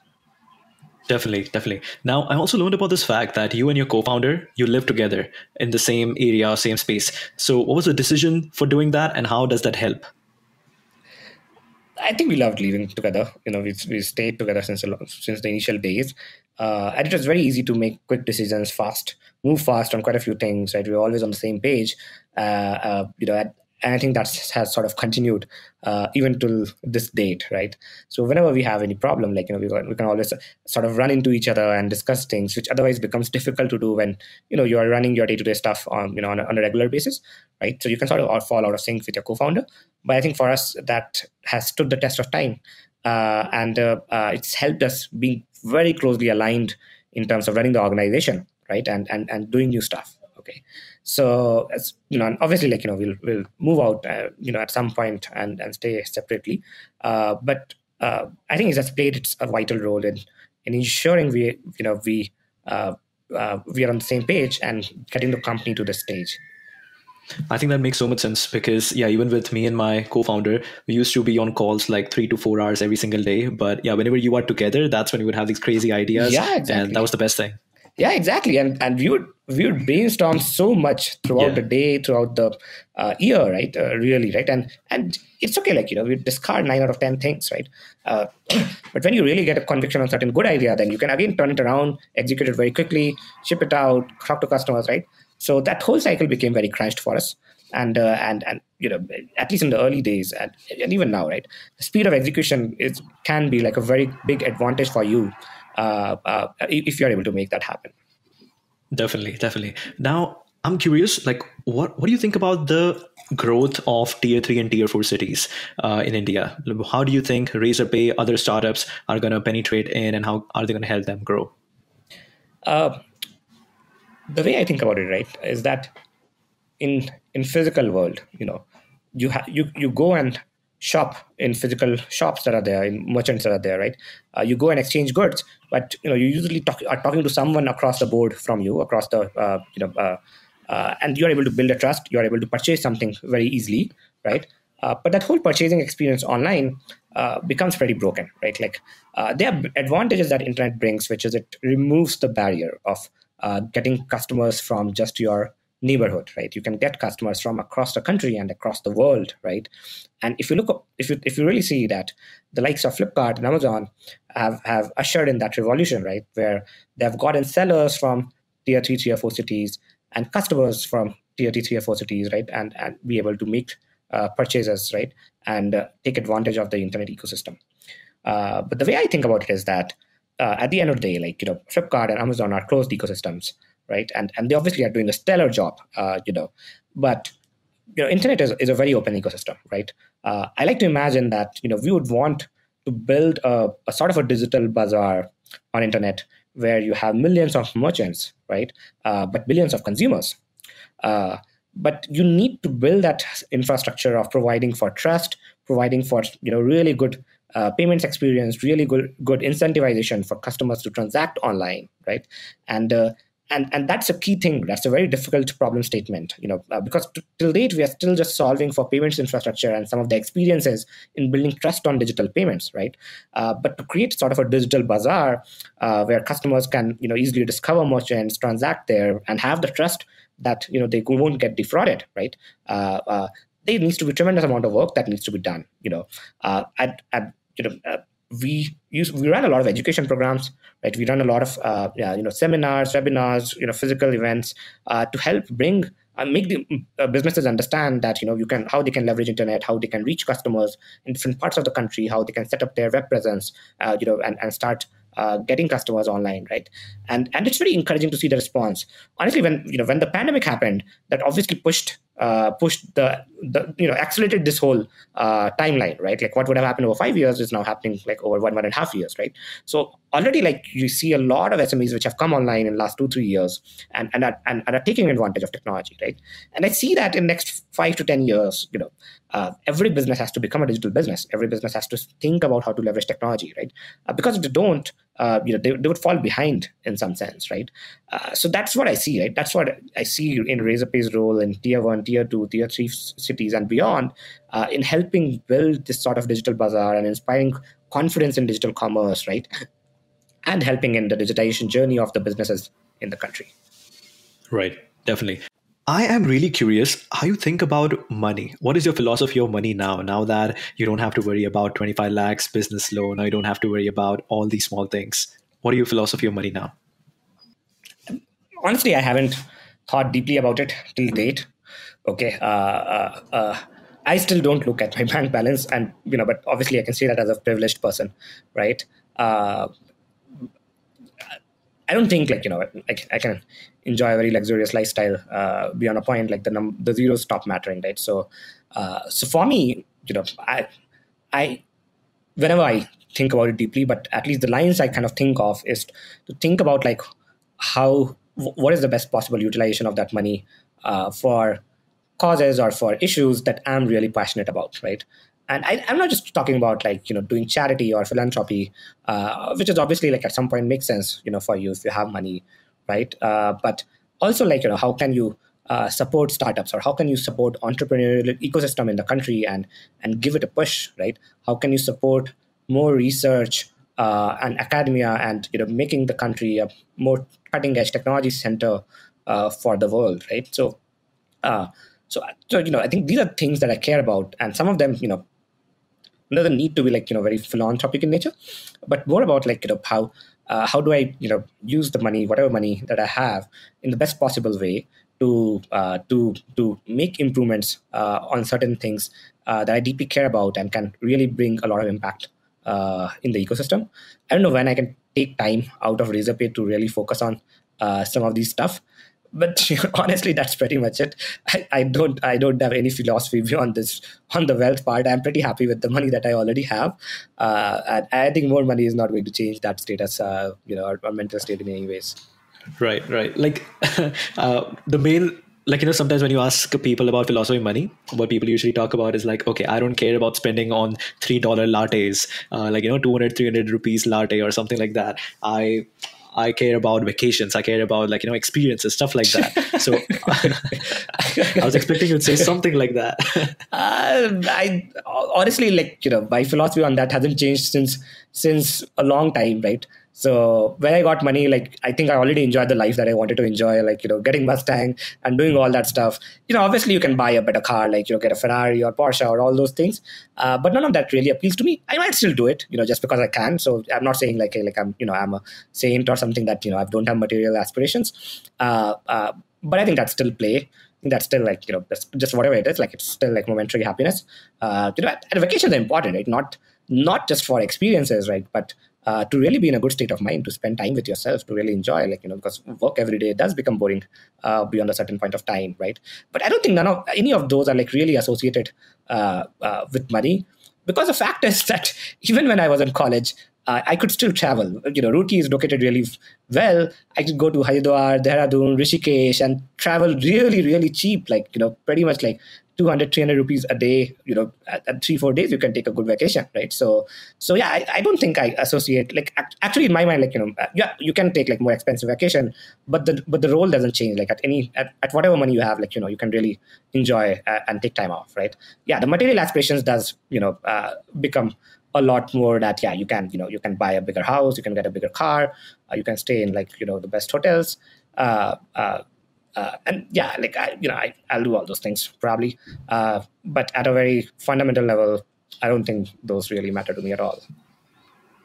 Definitely, definitely. Now, I also learned about this fact that you and your co-founder you live together in the same area, same space. So, what was the decision for doing that, and how does that help? I think we loved living together. You know, we we stayed together since since the initial days, uh, and it was very easy to make quick decisions, fast, move fast on quite a few things. Right, we were always on the same page. Uh, uh, you know, at, and I think that has sort of continued uh, even till this date, right? So whenever we have any problem, like you know, we, we can always sort of run into each other and discuss things, which otherwise becomes difficult to do when you know you are running your day-to-day stuff on you know on a, on a regular basis, right? So you can sort of fall out of sync with your co-founder. But I think for us, that has stood the test of time, uh, and uh, uh it's helped us being very closely aligned in terms of running the organization, right, and and and doing new stuff. Okay, so as you know, obviously, like you know, we'll we'll move out, uh, you know, at some point and and stay separately. Uh, but uh, I think it has played its a vital role in in ensuring we you know we uh, uh, we are on the same page and getting the company to the stage. I think that makes so much sense because yeah, even with me and my co-founder, we used to be on calls like three to four hours every single day. But yeah, whenever you are together, that's when you would have these crazy ideas. Yeah, exactly. And that was the best thing Yeah, exactly. And and we would we would brainstorm so much throughout yeah. the day, throughout the uh, year, right? Uh, really, right? And and it's okay, like you know, we discard nine out of ten things, right? Uh, [clears throat] but when you really get a conviction on certain good idea, then you can again turn it around, execute it very quickly, ship it out, talk to customers, right? So that whole cycle became very crunched for us and uh, and and you know at least in the early days and, and even now right the speed of execution is can be like a very big advantage for you uh, uh, if you're able to make that happen. Definitely, definitely. Now, I'm curious, like, what what do you think about the growth of tier three and tier four cities uh, in India? How do you think Razorpay, other startups are going to penetrate in, and how are they going to help them grow? The way I think about it, right, is that in in physical world, you know, you ha- you you go and shop in physical shops that are there in merchants that are there right? Uh, you go and exchange goods but you know you usually talk, are talking to someone across the board from you across the uh, you know uh, uh and you're able to build a trust you're able to purchase something very easily right? Uh, but that whole purchasing experience online uh, becomes pretty broken right? Like there are advantages that internet brings which is it removes the barrier of getting customers from just your neighborhood right? You can get customers from across the country and across the world right? And if you look if you if you really see that the likes of flipkart and amazon have have ushered in that revolution right? Where they've gotten sellers from tier 3 tier 4 cities and customers from tier 3 tier 4 cities right? And and be able to make uh, purchases right? And uh, take advantage of the internet ecosystem. Uh, but the way i think about it is that uh, at the end of the day like you know flipkart and amazon are closed ecosystems right? And and they obviously are doing a stellar job, uh, you know. But you know, internet is, is a very open ecosystem, right? Uh, I like to imagine that you know we would want to build a, a sort of a digital bazaar on internet where you have millions of merchants, right? Uh, but billions of consumers. Uh, but you need to build that infrastructure of providing for trust, providing for you know really good uh, payments experience, really good good incentivization for customers to transact online, right? And uh, and and that's a key thing. That's a very difficult problem statement you know uh, because t- till date we are still just solving for payments infrastructure and some of the experiences in building trust on digital payments right? Uh, but to create sort of a digital bazaar uh, where customers can you know easily discover merchants transact there and have the trust that you know they won't get defrauded right? Uh, there needs to be tremendous amount of work that needs to be done you know? Uh, at you know we use we run a lot of education programs right? We run a lot of uh, yeah, you know seminars webinars you know physical events uh, to help bring uh, make the uh, businesses understand that you know you can how they can leverage internet how they can reach customers in different parts of the country how they can set up their web presence uh, you know and, and start uh, getting customers online right? And and it's very encouraging to see the response. Honestly when you know when the pandemic happened that obviously pushed uh, pushed the, the you know accelerated this whole uh, timeline right? Like what would have happened over five years is now happening like over one one and a half years right? So already like you see a lot of smes which have come online in the last two three years and and are, and, and are taking advantage of technology right? And i see that in next five to ten years you know uh, every business has to become a digital business. Every business has to think about how to leverage technology right? Uh, because if they don't uh, you know they, they would fall behind in some sense right? Uh, so that's what i see right? That's what i see in razorpay's role in tier one tier two tier three cities and beyond uh, in helping build this sort of digital bazaar and inspiring confidence in digital commerce right? And helping in the digitization journey of the businesses in the country. Right. Definitely I am really curious how you think about money. What is your philosophy of money now? Now that you don't have to worry about 25 lakhs business loan, now you don't have to worry about all these small things. What are your philosophy of money now? Honestly, I haven't thought deeply about it till date. Okay. Uh, uh, uh, I still don't look at my [laughs] bank balance, and you know, but obviously, I can say that as a privileged person, right? I don't think like you know I, I can enjoy a very luxurious lifestyle uh, beyond a point like the num- the zeros stop mattering right? So uh, so for me you know I I whenever I think about it deeply but at least the lines I kind of think of is to think about like how what is the best possible utilization of that money uh, for causes or for issues that I'm really passionate about right and I, am not just talking about like you know doing charity or philanthropy, uh, which is obviously like at some point makes sense you know for you if you have money, right? Uh, but also like you know how can you uh, support startups or how can you support entrepreneurial ecosystem in the country and and give it a push, right? How can you support more research uh, and academia and you know making the country a more cutting edge technology center uh, for the world right so uh, so so you know i think these are things that i care about and some of them you know doesn't need to be like you know very philanthropic in nature but more about like you know how uh, how do i you know use the money whatever money that i have in the best possible way to uh, to to make improvements uh, on certain things uh, that I deeply care about and can really bring a lot of impact uh, in the ecosystem. I don't know when I can take time out of Razorpay to really focus on uh, some of these stuff, but [laughs] honestly, that's pretty much it. I, I, don't I don't have any philosophy beyond this on the wealth part. I'm pretty happy with the money that I already have, uh, and I think more money is not going to change that status, uh, you know, our, our mental state in any ways. Right, right. Like [laughs] uh, the main like you know sometimes when you ask people about philosophy money what people usually talk about is like okay i don't care about spending on three dollar lattes uh, like you know 200 300 rupees latte or something like that i I care about vacations. I care about like you know experiences, stuff like that. So [laughs] [laughs] I was expecting you'd say something like that. uh, [laughs] I honestly like you know my philosophy on that hasn't changed since since a long time, right? So when I got money, like I think I already enjoyed the life that I wanted to enjoy, like you know, getting Mustang and doing all that stuff. You know, obviously you can buy a better car, like you know, get a Ferrari or Porsche or all those things. Uh, but none of that really appeals to me. I might still do it, you know, just because I can. So I'm not saying like like I'm you know I'm a saint or something that you know I don't have material aspirations. Uh, uh, but I think that's still play that's still like you know just whatever it is like it's still like momentary happiness uh you know and vacations are important right not not just for experiences right but uh, to really be in a good state of mind, to spend time with yourself, to really enjoy, like, you know, because work every day does become boring uh, beyond a certain point of time, right? But I don't think none of any of those are like really associated uh, uh with money because the fact is that [laughs] even when I was in college, uh, I could still travel. You know, Roorkee is located really well. I could go to Haridwar, Dehradun, Rishikesh, and travel really, really cheap. Like you know, pretty much like 200 300 rupees a day you know at, at, three four days you can take a good vacation right? So so yeah I, I don't think i associate like actually in my mind like you know uh, yeah you can take like more expensive vacation but the but the role doesn't change. Like at any at, at whatever money you have like you know you can really enjoy uh, and take time off right? Yeah the material aspirations does you know uh, become a lot more that yeah you can you know you can buy a bigger house you can get a bigger car uh, you can stay in like you know the best hotels uh, uh, uh, and yeah, like I, you know, I, I'll do all those things probably, uh, but at a very fundamental level, I don't think those really matter to me at all.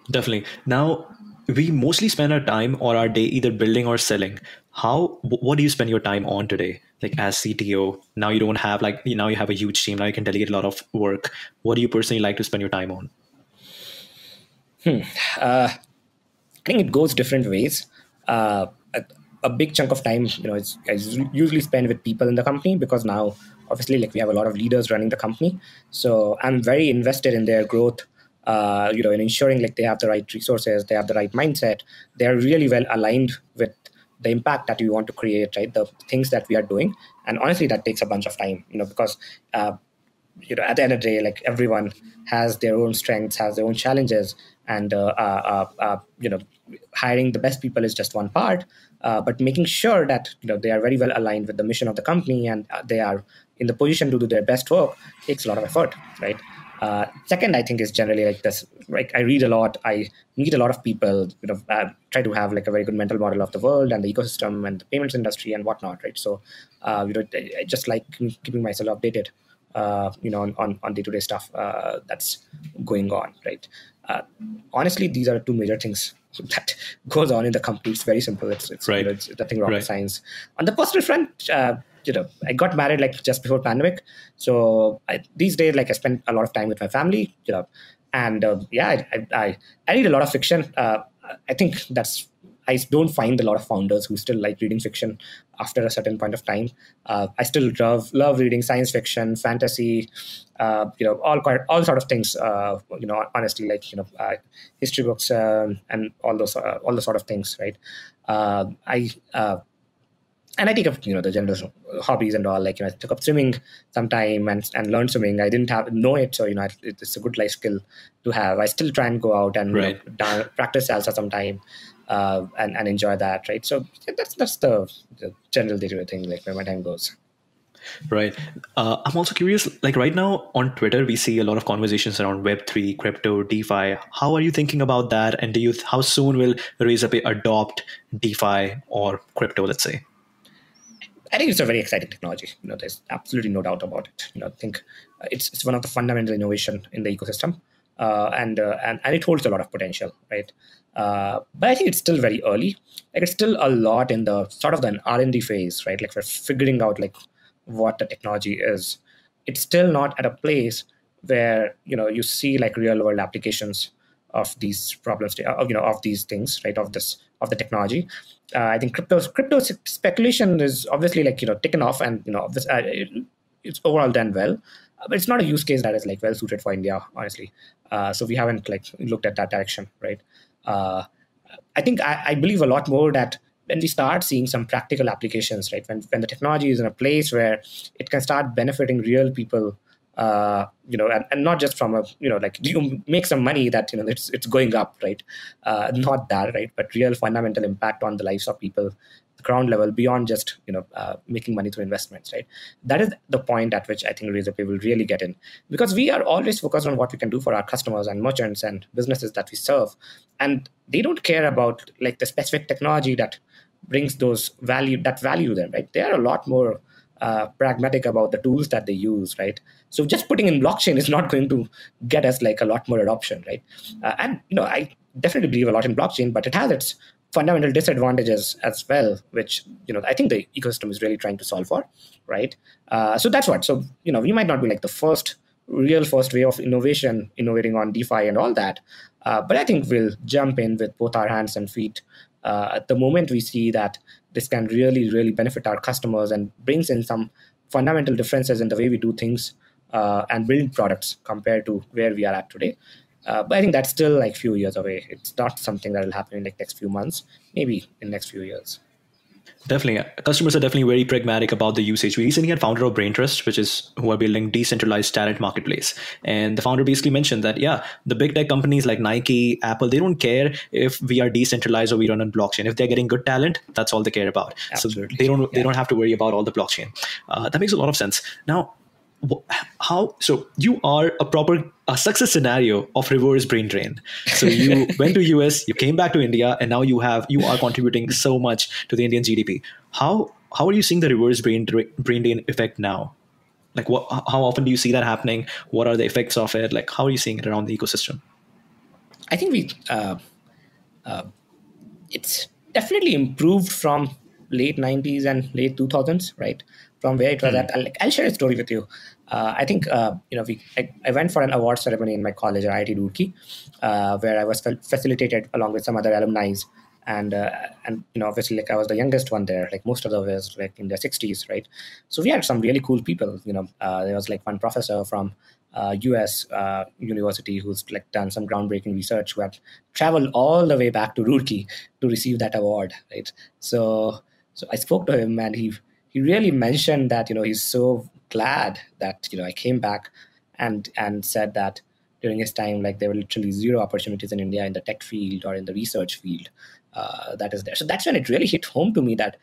Definitely. Now we mostly spend our time or our day either building or selling. How? What do you spend your time on today? Like as CTO, now you don't have like now you have a huge team. Now you can delegate a lot of work. What do you personally like to spend your time on? Hmm. Uh, I think it goes different ways. Uh, a big chunk of time, you know, is, usually spent with people in the company because now, obviously, like we have a lot of leaders running the company. So I'm very invested in their growth. Uh, you know, in ensuring like they have the right resources, they have the right mindset, they are really well aligned with the impact that we want to create, right? The things that we are doing, and honestly, that takes a bunch of time, you know, because uh, you know, at the end of the day, like everyone has their own strengths, has their own challenges, and uh, uh, uh, uh you know, hiring the best people is just one part uh, but making sure that you know they are very well aligned with the mission of the company and uh, they are in the position to do their best work takes a lot of effort right? Uh, second i think is generally like this like i read a lot. I meet a lot of people you know uh, try to have like a very good mental model of the world and the ecosystem and the payments industry and whatnot right? So uh, you know I just like keeping myself updated uh, you know on, on, on day-to-day stuff uh, that's going on right? Honestly these are two major things that goes on in the company. It's very simple. It's, it's, right. you know, it's nothing rocket right. science. On the personal front, uh, you know, I got married like just before pandemic. So I, these days, like I spend a lot of time with my family, you know, and uh, yeah, I, I, I, read a lot of fiction. Uh, I think that's I don't find a lot of founders who still like reading fiction after a certain point of time. Uh, I still love love reading science fiction, fantasy, uh, you know, all quite, all sort of things. Uh, you know, honestly, like you know, uh, history books um, and all those uh, all the sort of things, right? Uh, I and I take up you know the general hobbies and all. Like you know, I took up swimming sometime and and learned swimming. I didn't have know it, so you know, it's a good life skill to have. I still try and go out and right. you know, down, practice salsa sometime uh, and and enjoy that, right? So that's that's the, the general day to day thing, like where my time goes. Right. Uh, I'm also curious. Like right now on Twitter, we see a lot of conversations around Web three, crypto, DeFi. How are you thinking about that? And do you how soon will Razorpay adopt DeFi or crypto? Let's say. I think it's a very exciting technology. You know, there's absolutely no doubt about it. You know, I think uh, it's it's one of the fundamental innovation in the ecosystem, uh, and, uh, and and it holds a lot of potential, right? Uh, but I think it's still very early. Like it's still a lot in the sort of the R and D phase, right? Like we're figuring out like what the technology is. It's still not at a place where you know you see like real world applications of these problems, of you know of these things, right? Of this of the technology. Uh, I think crypto crypto speculation is obviously like you know taken off, and you know this, uh, it, it's overall done well, but it's not a use case that is like well suited for India, honestly. Uh, so we haven't like looked at that direction, right? Uh, I think I, I believe a lot more that when we start seeing some practical applications, right? When when the technology is in a place where it can start benefiting real people uh, you know, and, and not just from a, you know, like you make some money that, you know, it's, it's going up, right? Uh, not that, right? But real fundamental impact on the lives of people, ground level, beyond just, you know, uh, making money through investments, right? That is the point at which I think Razorpay will really get in because we are always focused on what we can do for our customers and merchants and businesses that we serve. And they don't care about like the specific technology that brings those value, that value them, right? They are a lot more uh, pragmatic about the tools that they use, right? So just putting in blockchain is not going to get us like a lot more adoption, right? Uh, and you know, I definitely believe a lot in blockchain, but it has its fundamental disadvantages as well, which you know I think the ecosystem is really trying to solve for, right? Uh, so that's what. So you know, we might not be like the first real first way of innovation, innovating on DeFi and all that, uh, but I think we'll jump in with both our hands and feet uh, at the moment we see that this can really, really benefit our customers and brings in some fundamental differences in the way we do things uh, and build products compared to where we are at today. Uh, but I think that's still like few years away. It's not something that will happen in like next few months, maybe in next few years. Definitely. Customers are definitely very pragmatic about the usage. We recently had founder of Braintrust, which is who are building decentralized talent marketplace. And the founder basically mentioned that, yeah, the big tech companies like Nike, Apple, they don't care if we are decentralized or we run on blockchain. If they're getting good talent, that's all they care about. Absolutely. So they don't yeah. they don't have to worry about all the blockchain. Uh, that makes a lot of sense. Now, how so you are a proper a success scenario of reverse brain drain. So you [laughs] went to us you came back to india and now you have you are contributing so much to the indian gdp how how are you seeing the reverse brain brain drain effect now? Like what how often do you see that happening? What are the effects of it? Like how are you seeing it around the ecosystem? I think we uh, uh, it's definitely improved from late 90s and late 2000s right? From where it was mm. at. I'll, I'll, share a story with you uh, I think uh, you know we I, I, went for an award ceremony in my college at IIT Roorkee, uh, where I was facilitated along with some other alumni, and uh, and you know obviously like I was the youngest one there. Like most of them was like in their sixties, right? So we had some really cool people. You know, uh, there was like one professor from U.S. Uh, university who's like done some groundbreaking research who had traveled all the way back to Roorkee to receive that award, right? So so I spoke to him and he he really mentioned that you know he's so glad that you know I came back and and said that during his time like there were literally zero opportunities in India in the tech field or in the research field uh, that is there. So that's when it really hit home to me that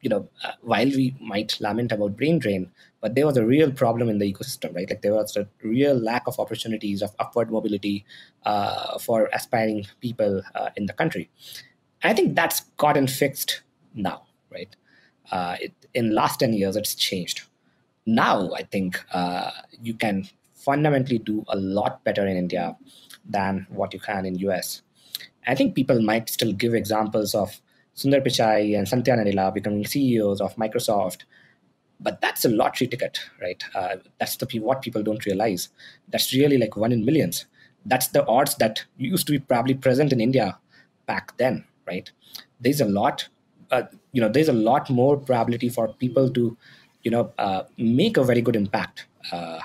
you know uh, while we might lament about brain drain, but there was a real problem in the ecosystem, right? Like there was a real lack of opportunities of upward mobility uh, for aspiring people uh, in the country. I think that's gotten fixed now, right? uh, it, in last 10 years it's changed now i think uh, you can fundamentally do a lot better in india than what you can in us i think people might still give examples of sundar pichai and satya nadella becoming ceos of microsoft but that's a lottery ticket right? Uh, that's the what people don't realize. That's really like one in millions. That's the odds that used to be probably present in india back then right? There's a lot uh, you know there's a lot more probability for people to you know uh, make a very good impact uh,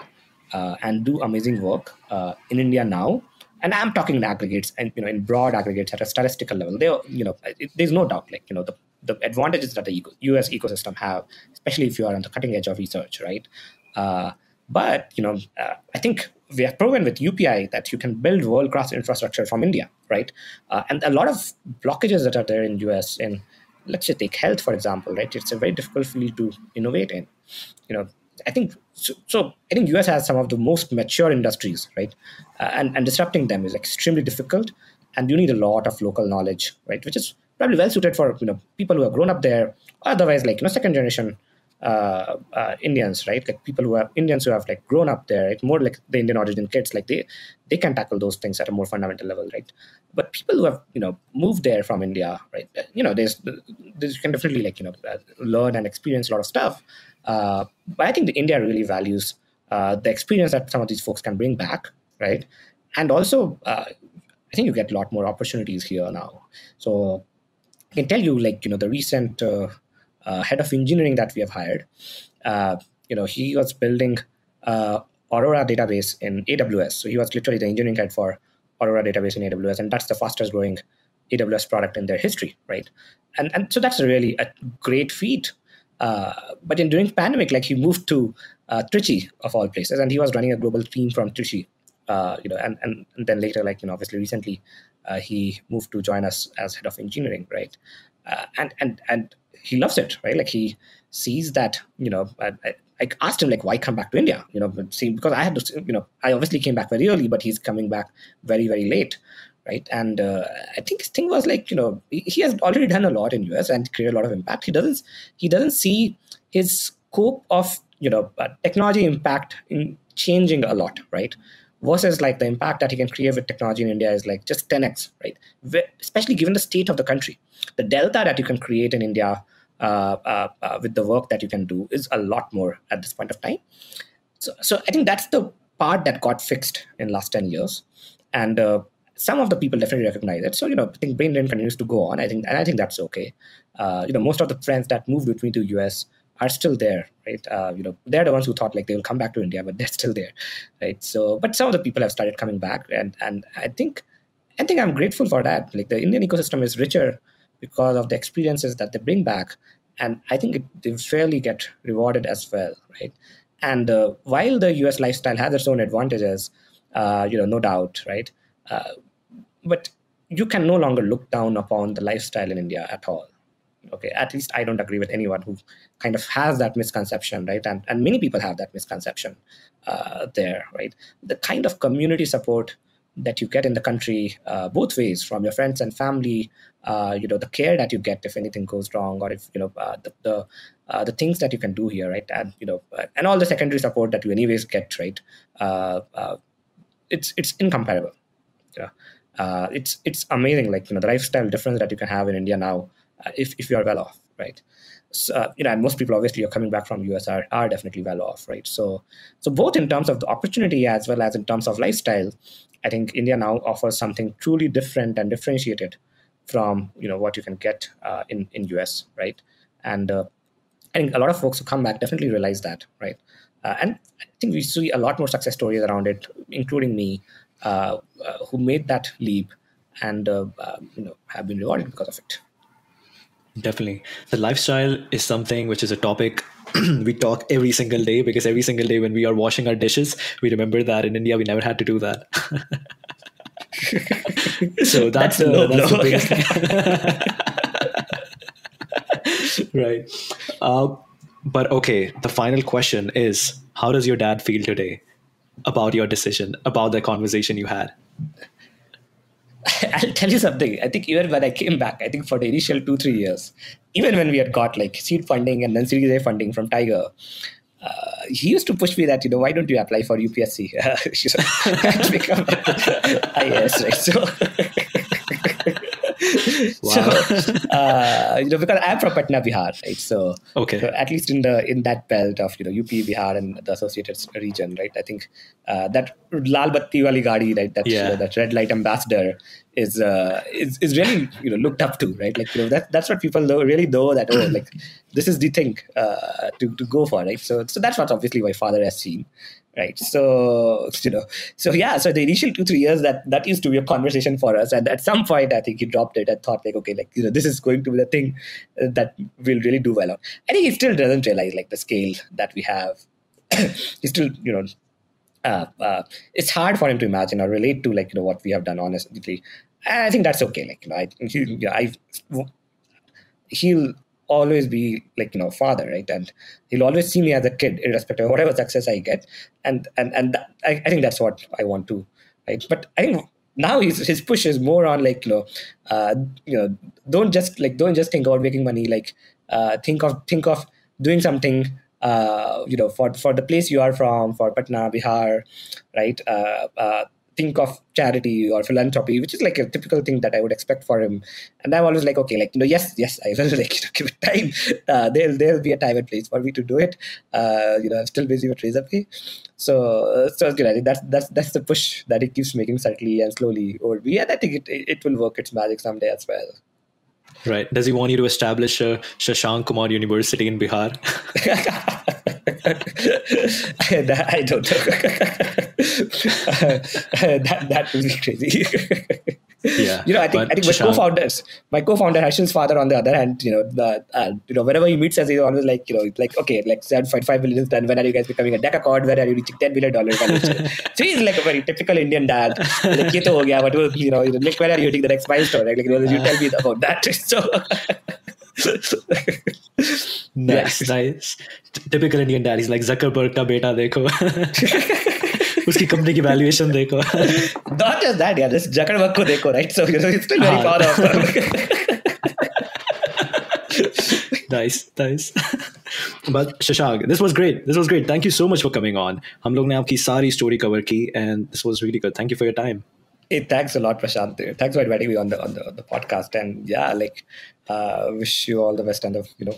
uh and do amazing work uh, in India now. And I'm talking in aggregates and you know in broad aggregates at a statistical level. There, you know, it, there's no doubt like you know the the advantages that the U.S. ecosystem have, especially if you are on the cutting edge of research, right? but you know, I think we have proven with UPI that you can build world-class infrastructure from India, right? Uh, and a lot of blockages that are there in US in let's just take health for example, right? It's a very difficult field to innovate in. You know, I think so, so, I think US has some of the most mature industries, right? Uh, and, and disrupting them is extremely difficult, and you need a lot of local knowledge, right? Which is probably well suited for you know people who have grown up there, otherwise like you know second generation uh, uh, Indians, right? Like people who have Indians who have like grown up there, right? More like the Indian origin kids, like they they can tackle those things at a more fundamental level, right? But people who have you know moved there from India, right? You know, there's, there's you can definitely like you know uh, learn and experience a lot of stuff. Uh, but I think the India really values uh, the experience that some of these folks can bring back, right? And also, uh, I think you get a lot more opportunities here now. So I can tell you, like you know, the recent uh, head of engineering that we have hired, uh, you know, he was building uh, Aurora database in AWS. So he was literally the engineering head for Aurora database in AWS, and that's the fastest growing AWS product in their history, right? And and so that's really a great feat. Uh, but in during pandemic, like he moved to uh, Trichy of all places, and he was running a global team from Trichy. Uh, you know, and, and, and then later, like you know, obviously recently, he moved to join us as head of engineering, right? And and and he loves it, right? Like he sees that, you know, I, I asked him like, why come back to India? You know, see, because I had to, you know, I obviously came back very early, but he's coming back very, very late, right? And uh, I think his thing was like, you know, he has already done a lot in US and created a lot of impact. He doesn't, he doesn't see his scope of, you know, uh, technology impact in changing a lot, right? Versus like the impact that he can create with technology in India is like just 10x, right? Especially given the state of the country, the delta that you can create in India uh, uh, uh, with the work that you can do is a lot more at this point of time. So, so I think that's the part that got fixed in last 10 years. And uh, some of the people definitely recognize it. So, you know, I think brain drain continues to go on. I think, and I think that's okay. Uh, you know, most of the friends that moved with me to US are still there, right? Uh, you know, they're the ones who thought like they will come back to India, but they're [laughs] still there, right? So, but some of the people have started coming back, and and I think, I think I'm grateful for that. Like the Indian ecosystem is richer because of the experiences that they bring back. And I think it, they fairly get rewarded as well, right? And uh, while the US lifestyle has its own advantages, uh, you know, no doubt, right? Uh, but you can no longer look down upon the lifestyle in India at all. Okay, at least I don't agree with anyone who kind of has that misconception, right? And and many people have that misconception uh, there, right? The kind of community support that you get in the country uh, both ways from your friends and family uh, you know the care that you get if anything goes wrong or if you know uh, the the, uh, the things that you can do here right? And you know uh, and all the secondary support that you anyways get right? Uh, it's it's incomparable. Yeah. It's it's amazing like you know the lifestyle difference that you can have in india now if, if you're well off right so, you know, and most people obviously are coming back from US are, are definitely well off, right? So, so both in terms of the opportunity as well as in terms of lifestyle, I think India now offers something truly different and differentiated from you know what you can get uh, in in US, right? And uh, I think a lot of folks who come back definitely realize that, right? Uh, and I think we see a lot more success stories around it, including me, uh, uh, who made that leap and uh, you know have been rewarded because of it. Definitely. The lifestyle is something which is a topic [clears throat] we talk every single day because every single day when we are washing our dishes, we remember that in India we never had to do that. [laughs] so that's, that's, a, that's the [laughs] right. Uh, but okay, the final question is how does your dad feel today about your decision, about the conversation you had? [laughs] I'll tell you something. I think even when I came back, I think for the initial two, three years, even when we had got like seed funding and then Series A funding from Tiger, uh, he used to push me that, you know, why don't you apply for UPSC? [laughs] [laughs] Become IAS, right? So wow. so, uh, you know, because I'm from Patna, Bihar, right? So, okay. So at least in the in that belt of you know UP, Bihar, and the associated region, right? I think uh, that Lal Batti Wali Gadi, right? That yeah. you know, that red light ambassador is uh, is is really you know looked up to, right? Like you know that that's what people know, really know that oh like this is the thing uh, to to go for, right? So so that's what obviously my father has seen, right. So you know so yeah so the initial two three years that that used to be a conversation for us. And at some point i think he dropped it and thought like okay like you know this is going to be the thing that we'll really do well on i think he still doesn't realize like the scale that we have. [coughs] He still you know uh, uh, it's hard for him to imagine or relate to like you know what we have done honestly. I think that's okay. Like you know i, I he'll always be like you know father right? And he'll always see me as a kid irrespective of whatever success i get. And and and that, I, I think that's what i want to right? But i think now his, his push is more on like you know uh, you know don't just like don't just think about making money. Like uh, think of think of doing something uh, you know for for the place you are from for patna bihar right? Uh, uh, think of charity or philanthropy, which is like a typical thing that I would expect for him. And I'm always like, okay, like you know, yes, yes, I will [laughs] like you know, give it time. Uh, there'll there'll be a time and place for me to do it. Uh, you know, I'm still busy with Razorpay, so uh, so it's good. That's that's that's the push that it keeps making subtly and slowly over me, and I think it it will work its magic someday as well. Right. Does he want you to establish a Shashank Kumar University in Bihar? [laughs] [laughs] [laughs] I don't know. [laughs] that that would be crazy. yeah, you know, I think I think my co-founders, my co-founder Harshil's father, on the other hand, you know, the uh, you know, whenever he meets us, he's always like, you know, like, okay, like seven point five million is done. When are you guys becoming a decacorn? When are you reaching ten million dollars? so [laughs] he's like a very typical Indian dad. Like, ye to ho gaya, but you know, like, when are you hitting the next milestone? Like, you, know, you tell me about that. So. [laughs] nice nice. Typical indian dad he's like zuckerberg ka beta dekho उसकी company की valuation देखो। Not just that यार just जकड़बक को देखो right so you know it's still very far off nice nice but Shashank this was great this was great thank you so much for coming on हम लोग ने आपकी सारी स्टोरी कवर की and this was really good thank you for your time Hey, thanks a lot, Prashant. Thanks for inviting me on the on the, the podcast. And yeah, like, uh, wish you all the best. And the you know,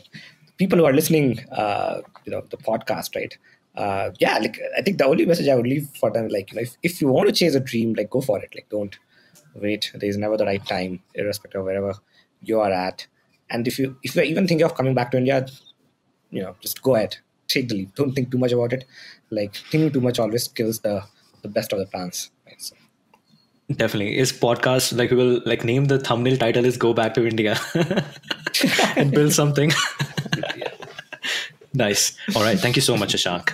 people who are listening, uh, you know, the podcast, right? Uh, yeah, like I think the only message I would leave for them, like, you know, if, if you want to chase a dream, like, go for it. Like, don't wait. There's never the right time, irrespective of wherever you are at. And if you if you're even thinking of coming back to India, you know, just go ahead, take the leap. Don't think too much about it. Like thinking too much always kills the the best of the plans. Definitely. Is podcast like we will like name the thumbnail title is Go Back to India [laughs] and build something. [laughs] nice. All right. Thank you so much, Shashank.